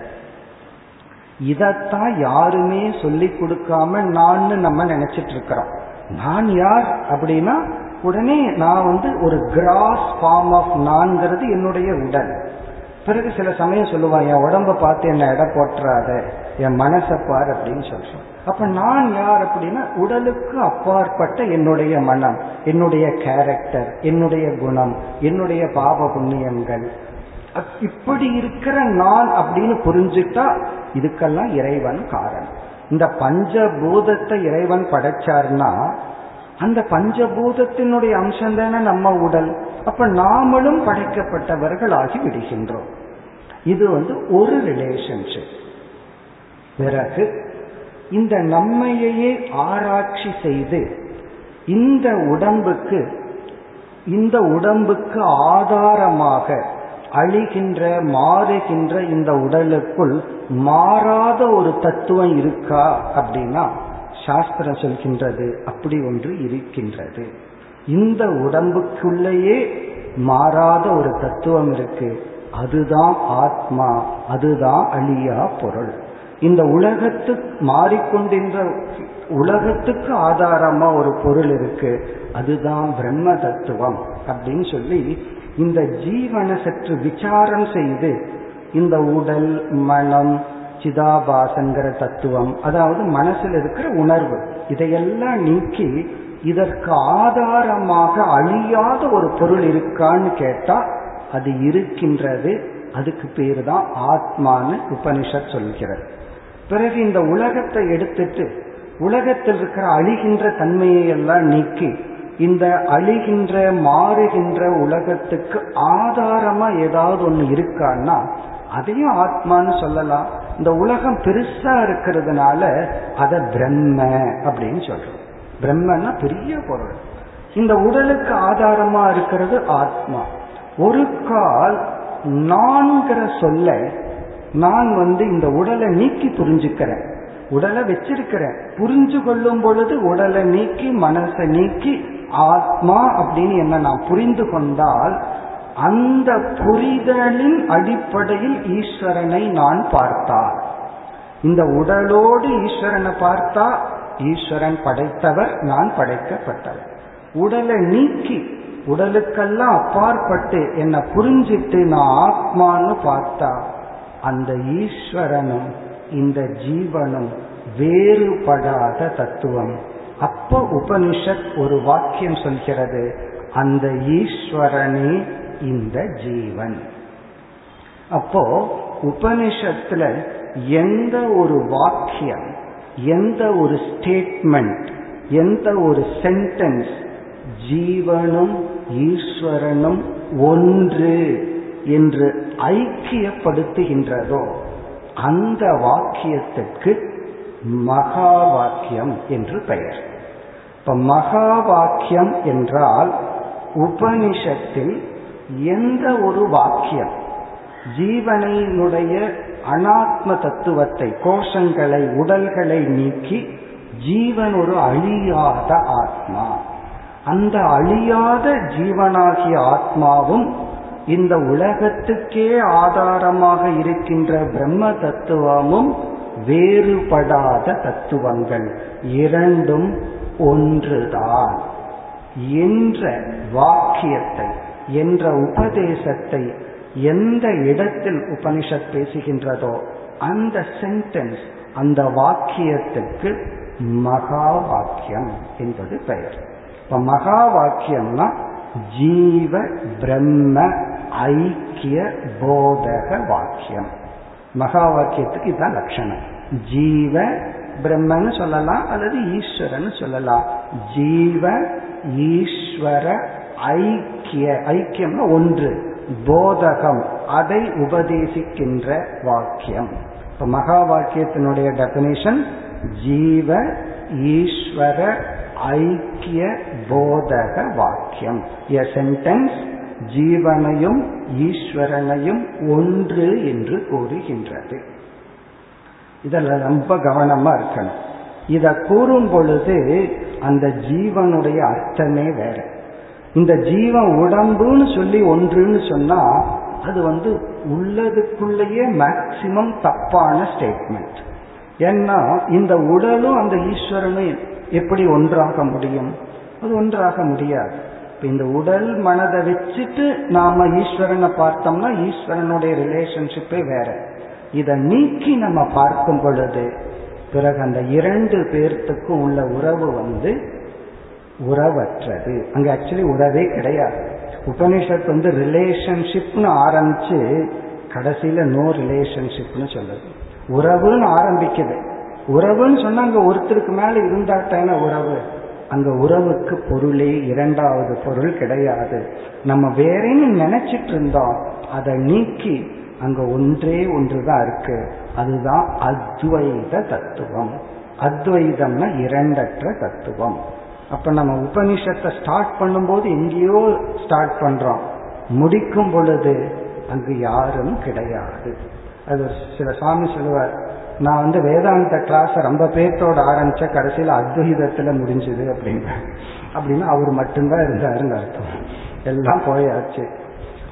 இதத்தான் யாருமே சொல்லி கொடுக்காம நான் நம்ம நினைச்சிட்டு இருக்கிறோம் நான் யார் அப்படின்னா உடனே நான் வந்து ஒரு கிராஸ் ஃபார்ம் ஆஃப் நான்கிறது என்னுடைய உடல். பிறகு சில சமயம் சொல்லுவான் என் உடம்ப பார்த்து என்ன எடை போட்டுறாத என் மனசை பார் அப்படின்னு சொல்றேன். அப்ப நான் யார் அப்படின்னா உடலுக்கு அப்பாற்பட்ட என்னுடைய மனம் என்னுடைய கேரக்டர் என்னுடைய குணம் என்னுடைய பாப புண்ணியங்கள். இப்படி இருக்கிற நான் அப்படின்னு புரிஞ்சுட்டா இதுக்கெல்லாம் இறைவன் காரணம். இந்த பஞ்சபூதத்தை இறைவன் படைச்சார்னா அந்த பஞ்சபூதத்தினுடைய அம்சம் தானே நம்ம உடல். அப்ப நாமளும் படைக்கப்பட்டவர்கள் ஆகி விடுகின்றோம். இது வந்து ஒரு ரிலேஷன்ஷிப் பிறகு இந்த நம்மையே ஆராய்ச்சி செய்து இந்த உடம்புக்கு இந்த உடம்புக்கு ஆதாரமாக அழிகின்ற மாறுகின்ற இந்த உடலுக்குள் மாறாத ஒரு தத்துவம் இருக்கா அப்படின்னா சாஸ்திரம் சொல்கின்றது. அப்படி ஒன்று இருக்கின்றது. இந்த உடம்புக்குள்ளேயே மாறாத ஒரு தத்துவம் இருக்கு. அதுதான் ஆத்மா அதுதான் அழியா பொருள். இந்த உலகத்து மாறிக்கொண்டின்ற உலகத்துக்கு ஆதாரமா ஒரு பொருள் இருக்கு. அதுதான் பிரம்ம தத்துவம் அப்படின்னு சொல்லி இந்த ஜீவனை சற்று விசாரம் செய்து இந்த உடல் மனம் சிதாபாசங்கிற தத்துவம் அதாவது மனசில் இருக்கிற உணர்வு இதையெல்லாம் நீக்கி இதற்கு ஆதாரமாக அழியாத ஒரு பொருள் இருக்கான்னு கேட்டா அது இருக்கின்றது. அதுக்கு பேரு தான் ஆத்மான்னு உபனிஷத் சொல்கிறது. பிறகு இந்த உலகத்தை எடுத்துட்டு உலகத்தில் இருக்கிற அழிகின்ற தன்மையை எல்லாம் நீக்கி இந்த அழிகின்ற மாறுகின்ற உலகத்துக்கு ஆதாரமா ஏதாவது ஒண்ணு இருக்கான்னா அதையும் ஆத்மான்னு சொல்லலாம். இந்த உலகம் பெருசா இருக்கிறதுனால அத பிரம்ம அப்படின்னு சொல்றோம். பிரம்மன்னா பெரிய பொருள். இந்த உடலுக்கு ஆதாரமா இருக்கிறது ஆத்மா. ஒரு கால் நான்கிற சொல்ல நான் வந்து இந்த உடலை நீக்கி புரிஞ்சுக்கிறேன். உடலை வச்சிருக்கிறேன். புரிஞ்சு கொள்ளும் பொழுது உடலை நீக்கி மனசை நீக்கி ஆத்மா அப்படின்னு என்ன நான் புரிந்து கொண்டால் அந்த புரிதலின் அடிப்படையில் ஈஸ்வரனை நான் பார்த்தால். இந்த உடலோடு ஈஸ்வரனை பார்த்தா ஈஸ்வரன் படைத்தவர் நான் படைக்கப்பட்டவர். உடலை நீக்கி உடலுக்கெல்லாம் அப்பாற்பட்டு என்னை புரிஞ்சிட்டு நான் ஆத்மான்னு பார்த்தா அந்த ஈஸ்வரனும் இந்த ஜீவனும் வேறுபடாத தத்துவம். அப்போ உபனிஷத் ஒரு வாக்கியம் சொல்கிறது அந்த ஈஸ்வரனே இந்த ஜீவன். அப்போ உபனிஷத்துல எந்த ஒரு வாக்கியம் எந்த ஒரு ஸ்டேட்மெண்ட் எந்த ஒரு சென்டென்ஸ் ஜீவனும் ஈஸ்வரனும் ஒன்று. என்று ஐக்கியப்படுத்துகின்றதோ அந்த வாக்கியத்துக்கு மகா வாக்கியம் என்று பெயர். இப்ப மகா வாக்கியம் என்றால் உபனிஷத்தில் எந்த ஒரு வாக்கியம் ஜீவனையினுடைய அனாத்ம தத்துவத்தை கோஷங்களை உடல்களை நீக்கி ஜீவன் ஒரு அழியாத ஆத்மா. அந்த அழியாத ஜீவனாகிய ஆத்மாவும் இந்த உலகத்துக்கே ஆதாரமாக இருக்கின்ற பிரம்ம தத்துவமும் வேறுபடாத தத்துவங்கள் இரண்டும் ஒன்றுதான். என்ற வாக்கியத்தை என்ற உபதேசத்தை எந்த இடத்தில் உபனிஷத் பேசுகின்றதோ அந்த சென்டென்ஸ் அந்த வாக்கியத்துக்கு மகா வாக்கியம் என்பது பெயர். இப்ப மகா வாக்கியம்னா ஜீவ பிரம்ம ஐக்கிய போதக வாக்கியம் மகா வாக்கியத்துக்கு இதுதான் லட்சணம். ஜீவ பிரம்மன்னு சொல்லலாம் அல்லது ஈஸ்வரன் சொல்லலாம். ஜீவ ஈஸ்வர ஐக்கிய ஐக்கியம்னா ஒன்று. போதகம் அதை உபதேசிக்கின்ற வாக்கியம். இப்ப மகா வாக்கியத்தினுடைய டெபினிஷன் ஜீவ ஈஸ்வர ஐக்கிய போதக வாக்கியம் எ சென்டென்ஸ் ஜீவனையும் ஈஸ்வரனையும் ஒன்று என்று கூறுகின்றது. இதில் ரொம்ப கவனமா இருக்கணும். இத கூறும் பொழுது அந்த ஜீவனுடைய அர்த்தமே வேற. இந்த ஜீவன் உடம்புன்னு சொல்லி ஒன்றுன்னு சொன்னா அது வந்து உள்ளதுக்குள்ளேயே மேக்சிமம் தப்பான ஸ்டேட்மெண்ட் ஏன்னா இந்த உடலும் அந்த ஈஸ்வரனும் எப்படி ஒன்றாக முடியும்? அது ஒன்றாக முடியாது. இந்த உடல் மனதை வச்சுட்டு நாம ஈஸ்வரனை பார்த்தோம்னா ஈஸ்வரனுடைய ரிலேஷன்ஷிப்பே வேற. இதை நீக்கி நம்ம பார்க்கும் பொழுது பிறகு அந்த இரண்டு பேர்த்துக்கும் உள்ள உறவு வந்து உறவற்றது. அங்க ஆக்சுவலி உறவே கிடையாது. உபனிஷத் வந்து ரிலேஷன்ஷிப்னு ஆரம்பிச்சு கடைசியில நோ ரிலேஷன்ஷிப்னு சொல்லுது. உறவுன்னு ஆரம்பிக்குது. உறவுன்னு சொன்னா அங்க ஒருத்தருக்கு மேல இருந்தாட்டான உறவு. அங்க உறவுக்கு பொருளே இரண்டாவது பொருள் கிடையாது. நம்ம வேறேன்னு நினைச்சிட்டு இருந்தோம் அதை நீக்கி அங்க ஒன்றே ஒன்றுதான் இருக்கு. அதுதான் அத்வைத தத்துவம். அத்வைதம்னா இரண்டற்ற தத்துவம். அப்ப நம்ம உபனிஷத்தை ஸ்டார்ட் பண்ணும்போது எங்கேயோ ஸ்டார்ட் பண்றோம். முடிக்கும் பொழுது அங்கு யாரும் கிடையாது. அது சில சாமி சொல்லுவார் நான் வந்து வேதாந்த கிளாஸ் ரொம்ப பேர்த்தோட ஆரம்பிச்ச கடைசியில அத்வைதத்துல முடிஞ்சது அப்படின்னு. அப்படின்னா அவர் மட்டும்தான் இருந்தாருன்னு அர்த்தம். எல்லாம் போயாச்சு.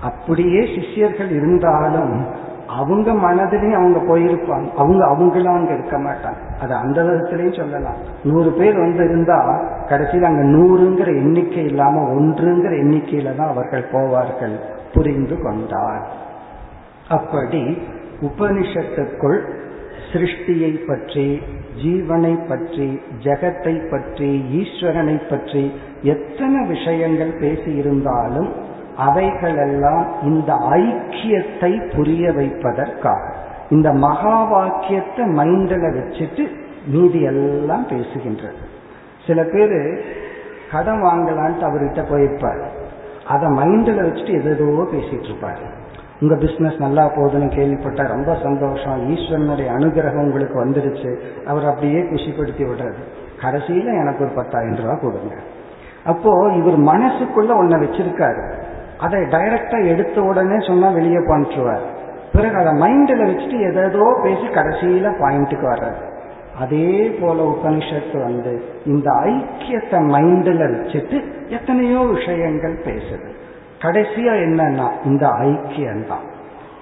அப்படியே சிஷ்யர்கள் இருந்தாலும் அவங்க மனதிலையும் அவங்க போயிருப்பாங்க. அவங்க அவங்களும் அங்க இருக்க மாட்டாங்க. அது அந்த விதத்திலையும் சொல்லலாம். நூறு பேர் வந்து இருந்தா கடைசியில் அங்க நூறுங்கிற எண்ணிக்கை இல்லாம ஒன்றுங்கிற எண்ணிக்கையில தான் அவர்கள் போவார்கள். புரிந்து கொண்டார். அப்படி உபனிஷத்துக்குள் சிருஷ்டியை பற்றி ஜீவனை பற்றி ஜெகத்தை பற்றி ஈஸ்வரனை பற்றி எத்தனை விஷயங்கள் பேசியிருந்தாலும் அவைகளெல்லாம் இந்த ஐக்கியத்தை புரிய வைப்பதற்காக இந்த மகா வாக்கியத்தை மைண்டில் வச்சுட்டு மீதி எல்லாம் பேசுகின்றது. சில பேர் கடன் வாங்கலான்ட்டு அவர்கிட்ட போயிருப்பார். அதை மைண்டில் வச்சுட்டு எதோ பேசிட்டு இருப்பாரு. உங்க பிசினஸ் நல்லா போகுதுன்னு கேள்விப்பட்டா ரொம்ப சந்தோஷம். ஈஸ்வரனுடைய அனுகிரகம் உங்களுக்கு வந்துடுச்சு அவர் அப்படியே குஷிப்படுத்தி விடுறது கடைசியில எனக்கு ஒரு பத்தாயிரம் ரூபாய் கொடுங்க. அப்போ இவர் மனசுக்குள்ள ஒன்ன வச்சிருக்காரு. அதை டைரக்டா எடுத்த உடனே சொன்னா வெளியே பண்ணிட்டுருவார் பிறகு அதை மைண்டில் வச்சுட்டு எதோ பேசி கடைசியில பாயிண்ட்டுக்கு வர்றாரு. அதே போல உபனிஷத்து வந்து இந்த ஐக்கியத்தை மைண்டில் வச்சுட்டு எத்தனையோ விஷயங்கள் பேசுது. கடைசியா என்னன்னா இந்த ஐக்கியம்தான்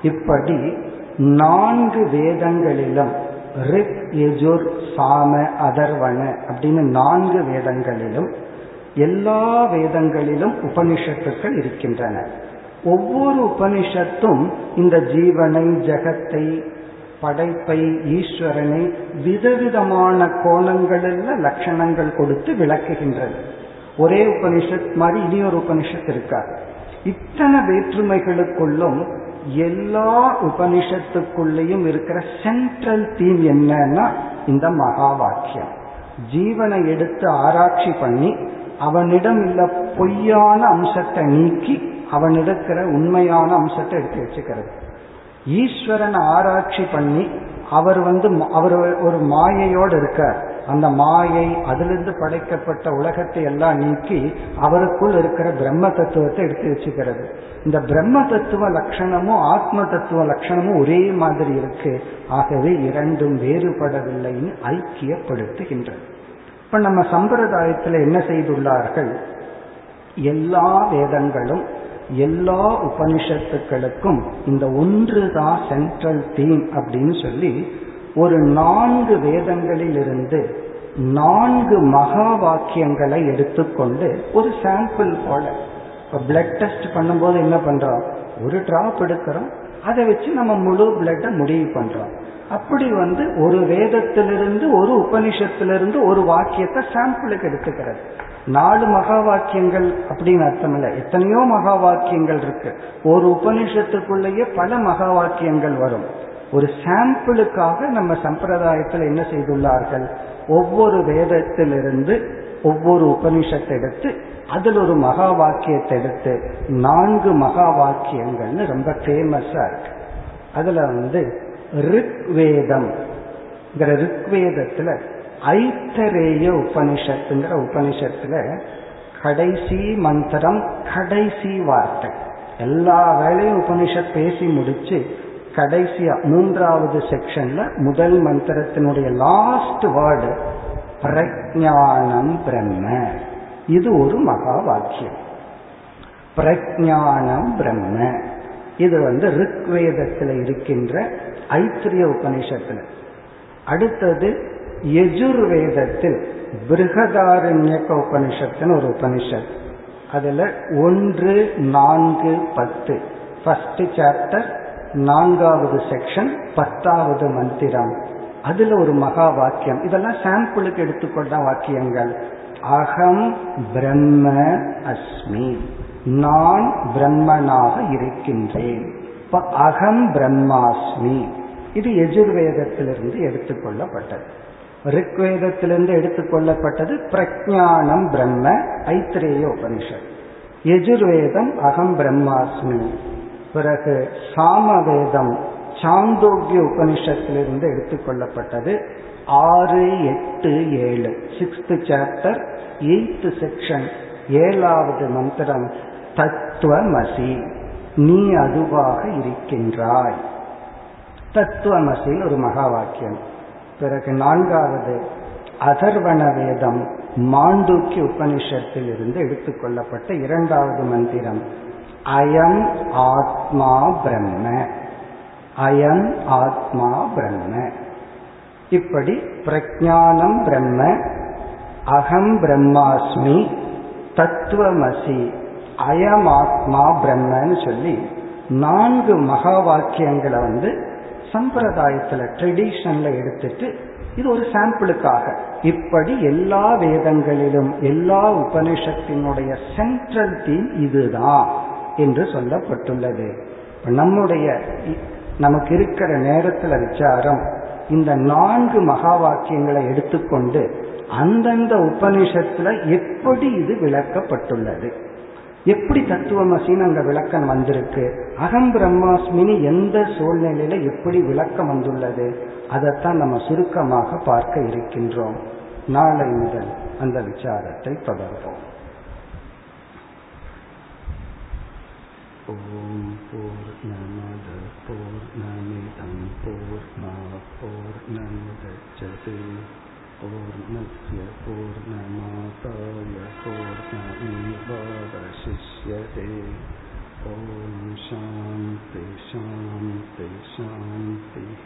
இப்படி நான்கு வேதங்களிலும் ரிக் எஜுர் சாம அதர்வன அப்படின்னு நான்கு வேதங்களிலும் எல்லா வேதங்களிலும் உபனிஷத்துக்கள் இருக்கின்றன. ஒவ்வொரு உபனிஷத்தும் இந்த ஜீவனை ஜெகத்தை படைப்பை ஈஸ்வரனை விதவிதமான கோணங்களில் லட்சணங்கள் கொடுத்து விளக்குகின்றது. ஒரே உபனிஷத் மாதிரி இனி ஒரு உபனிஷத் இருக்காது இத்தனை வேற்றுமைகளுக்குள்ளும் எல்லா உபனிஷத்துக்குள்ளேயும் இருக்கிற சென்ட்ரல் தீம் என்னன்னா இந்த மகா வாக்கியம் ஜீவனை எடுத்து ஆராய்ச்சி பண்ணி அவனிடம் உள்ள பொய்யான அம்சத்தை நீக்கி அவனிடக்கிற உண்மையான அம்சத்தை எடுத்து வச்சுக்கிறது. ஈஸ்வரனை ஆராய்ச்சி பண்ணி அவர் வந்து அவர் ஒரு மாயையோடு இருக்கார். அந்த மாயை அதிலிருந்து படைக்கப்பட்ட உலகத்தை எல்லாம் நீக்கி அவருக்குள் இருக்கிற பிரம்ம தத்துவத்தை எடுத்து வச்சுக்கிறது. இந்த பிரம்ம தத்துவ லட்சணமும் ஆத்ம தத்துவ லட்சணமும் ஒரே மாதிரி இருக்கு. ஆகவே இரண்டும் வேறுபடவில்லைன்னு ஐக்கியப்படுத்துகின்றது. இப்ப நம்ம சம்பிரதாயத்தில் என்ன செய்துள்ளார்கள்? எல்லா வேதங்களும் எல்லா உபனிஷத்துக்களுக்கும் இந்த ஒன்று தான் சென்ட்ரல் தீம் அப்படின்னு சொல்லி ஒரு நான்கு வேதங்களில் இருந்து நான்கு மகா வாக்கியங்களை எடுத்துக்கொண்டு ஒரு சாம்பிள் போல இப்போ பிளட் டெஸ்ட் பண்ணும்போது என்ன பண்றோம்? ஒரு டிராப் எடுக்கிறோம். அதை வச்சு நம்ம முழு பிளட்டை முடிவு பண்றோம். அப்படி வந்து ஒரு வேதத்திலிருந்து ஒரு உபனிஷத்திலிருந்து ஒரு வாக்கியத்தை சாம்பிளுக்கு எடுத்துக்கிறது. நாலு மகா வாக்கியங்கள் அப்படின்னு அர்த்தம் இல்லை. எத்தனையோ மகா வாக்கியங்கள் இருக்கு. ஒரு உபனிஷத்துக்குள்ளேயே பல மகா வாக்கியங்கள் வரும். ஒரு சாம்பிளுக்காக நம்ம சம்பிரதாயத்தில் என்ன செய்துள்ளார்கள்? ஒவ்வொரு வேதத்திலிருந்து ஒவ்வொரு உபனிஷத்தை எடுத்து அதில் ஒரு மகா வாக்கியத்தை எடுத்து நான்கு மகா வாக்கியங்கள்னு ரொம்ப ஃபேமஸா இருக்கு. அதுல வந்து ரிக்வேதம். ரிக்வேதத்துல ஐத்தரேய உபனிஷத்துங்கிற உபனிஷத்துல கடைசி மந்திரம் கடைசி வார்த்தை. எல்லா வேலையும் உபனிஷத் பேசி முடிச்சு கடைசியா மூன்றாவது செக்ஷன்ல முதல் மந்திரத்தினுடைய லாஸ்ட் வேர்டு பிரஜானம் பிரம்ம. இது ஒரு மகா வாக்கியம். பிரஜானம் பிரம்ம. இது வந்து ரிக்வேதத்தில் இருக்கின்ற ஐத்திரிய உபனிஷத்துல அடுத்தது எஜுர்வேதத்தில் பிருகதாரண்யக்க உபனிஷத்துன்னு ஒரு உபனிஷத் அதுல ஒன்று நான்கு பத்து. ஃபர்ஸ்ட் சாப்டர் நான்காவது செக்ஷன் பத்தாவது மந்திரம். அதுல ஒரு மகா வாக்கியம். இதெல்லாம் சாம்பிளுக்கு எடுத்துக்கொண்ட வாக்கியங்கள். அகம் பிரம்ம அஸ்மி. நான் பிரம்மனாக இருக்கின்றேன். இப்ப அகம் பிரம்மாஸ்மி. இது எஜுர்வேதத்திலிருந்து எடுத்துக்கொள்ளப்பட்டது. ரிக்வேதத்திலிருந்து எடுத்துக்கொள்ளப்பட்டது பிரஜானம் பிரம்ம ஐத்திரேய உபனிஷத். எஜுர்வேதம் அகம் பிரம்மாஸ்மி. பிறகு சாமவேதம் சாந்தோக்கிய உபனிஷத்திலிருந்து எடுத்துக்கொள்ளப்பட்டது. ஆறு எட்டு ஏழு. சிக்ஸ்த் சாப்டர் எயித்து செக்ஷன் ஏழாவது மந்திரம் தத்துவமசி. நீ அதுவாக இருக்கின்றாய். தத்துவமசின்னு ஒரு மகா வாக்கியம் பிறகு நான்காவது அதர்வண வேதம் மாண்டூக்கிய உபனிஷத்தில் இருந்து எடுத்துக்கொள்ளப்பட்ட இரண்டாவது மந்திரம். அயம் ஆத்மா பிரம்ம. அயம் ஆத்மா பிரம்ம. இப்படி பிரஜானம் பிரம்ம அகம் பிரம்மாஸ்மி தத்துவமசி அயம் ஆத்மா பிரம்மன்னு சொல்லி நான்கு மகா வாக்கியங்களை வந்து சம்பிரதாயத்துல ட்ரெடிஷன்ல எடுத்துட்டு இது ஒரு சாம்பிளுக்காக இப்படி எல்லா வேதங்களிலும் எல்லா உபனிஷத்தினுடைய சென்ட்ரல் தீம் இதுதான். என்று சொல்லப்பட்டுள்ளது. நம்முடைய நமக்கு இருக்கிற நேரத்தில் விசாரம் இந்த நான்கு மகா வாக்கியங்களை எடுத்துக்கொண்டு அந்தந்த உபனிஷத்துல எப்படி இது விளக்கப்பட்டுள்ளது. எப்படி தத்துவமசின்னு அங்க விளக்கம் வந்திருக்கு அகம் பிரம்மாஸ்மினி எந்த சூழ்நிலையில எப்படி விளக்கம் வந்துள்ளது அதைத்தான் நம்ம சுருக்கமாக பார்க்க இருக்கின்றோம். நாளை முதல் அந்த விசாரத்தை தொடர்வோம். ॐ पूर्णमदपूर्णमिदं पूर्णापूर्णमुदच्छते पूर्णस्य पूर्णमाताय पूर्णमेवावशिष्यते ॐ शान्ति शान्ति शान्तिः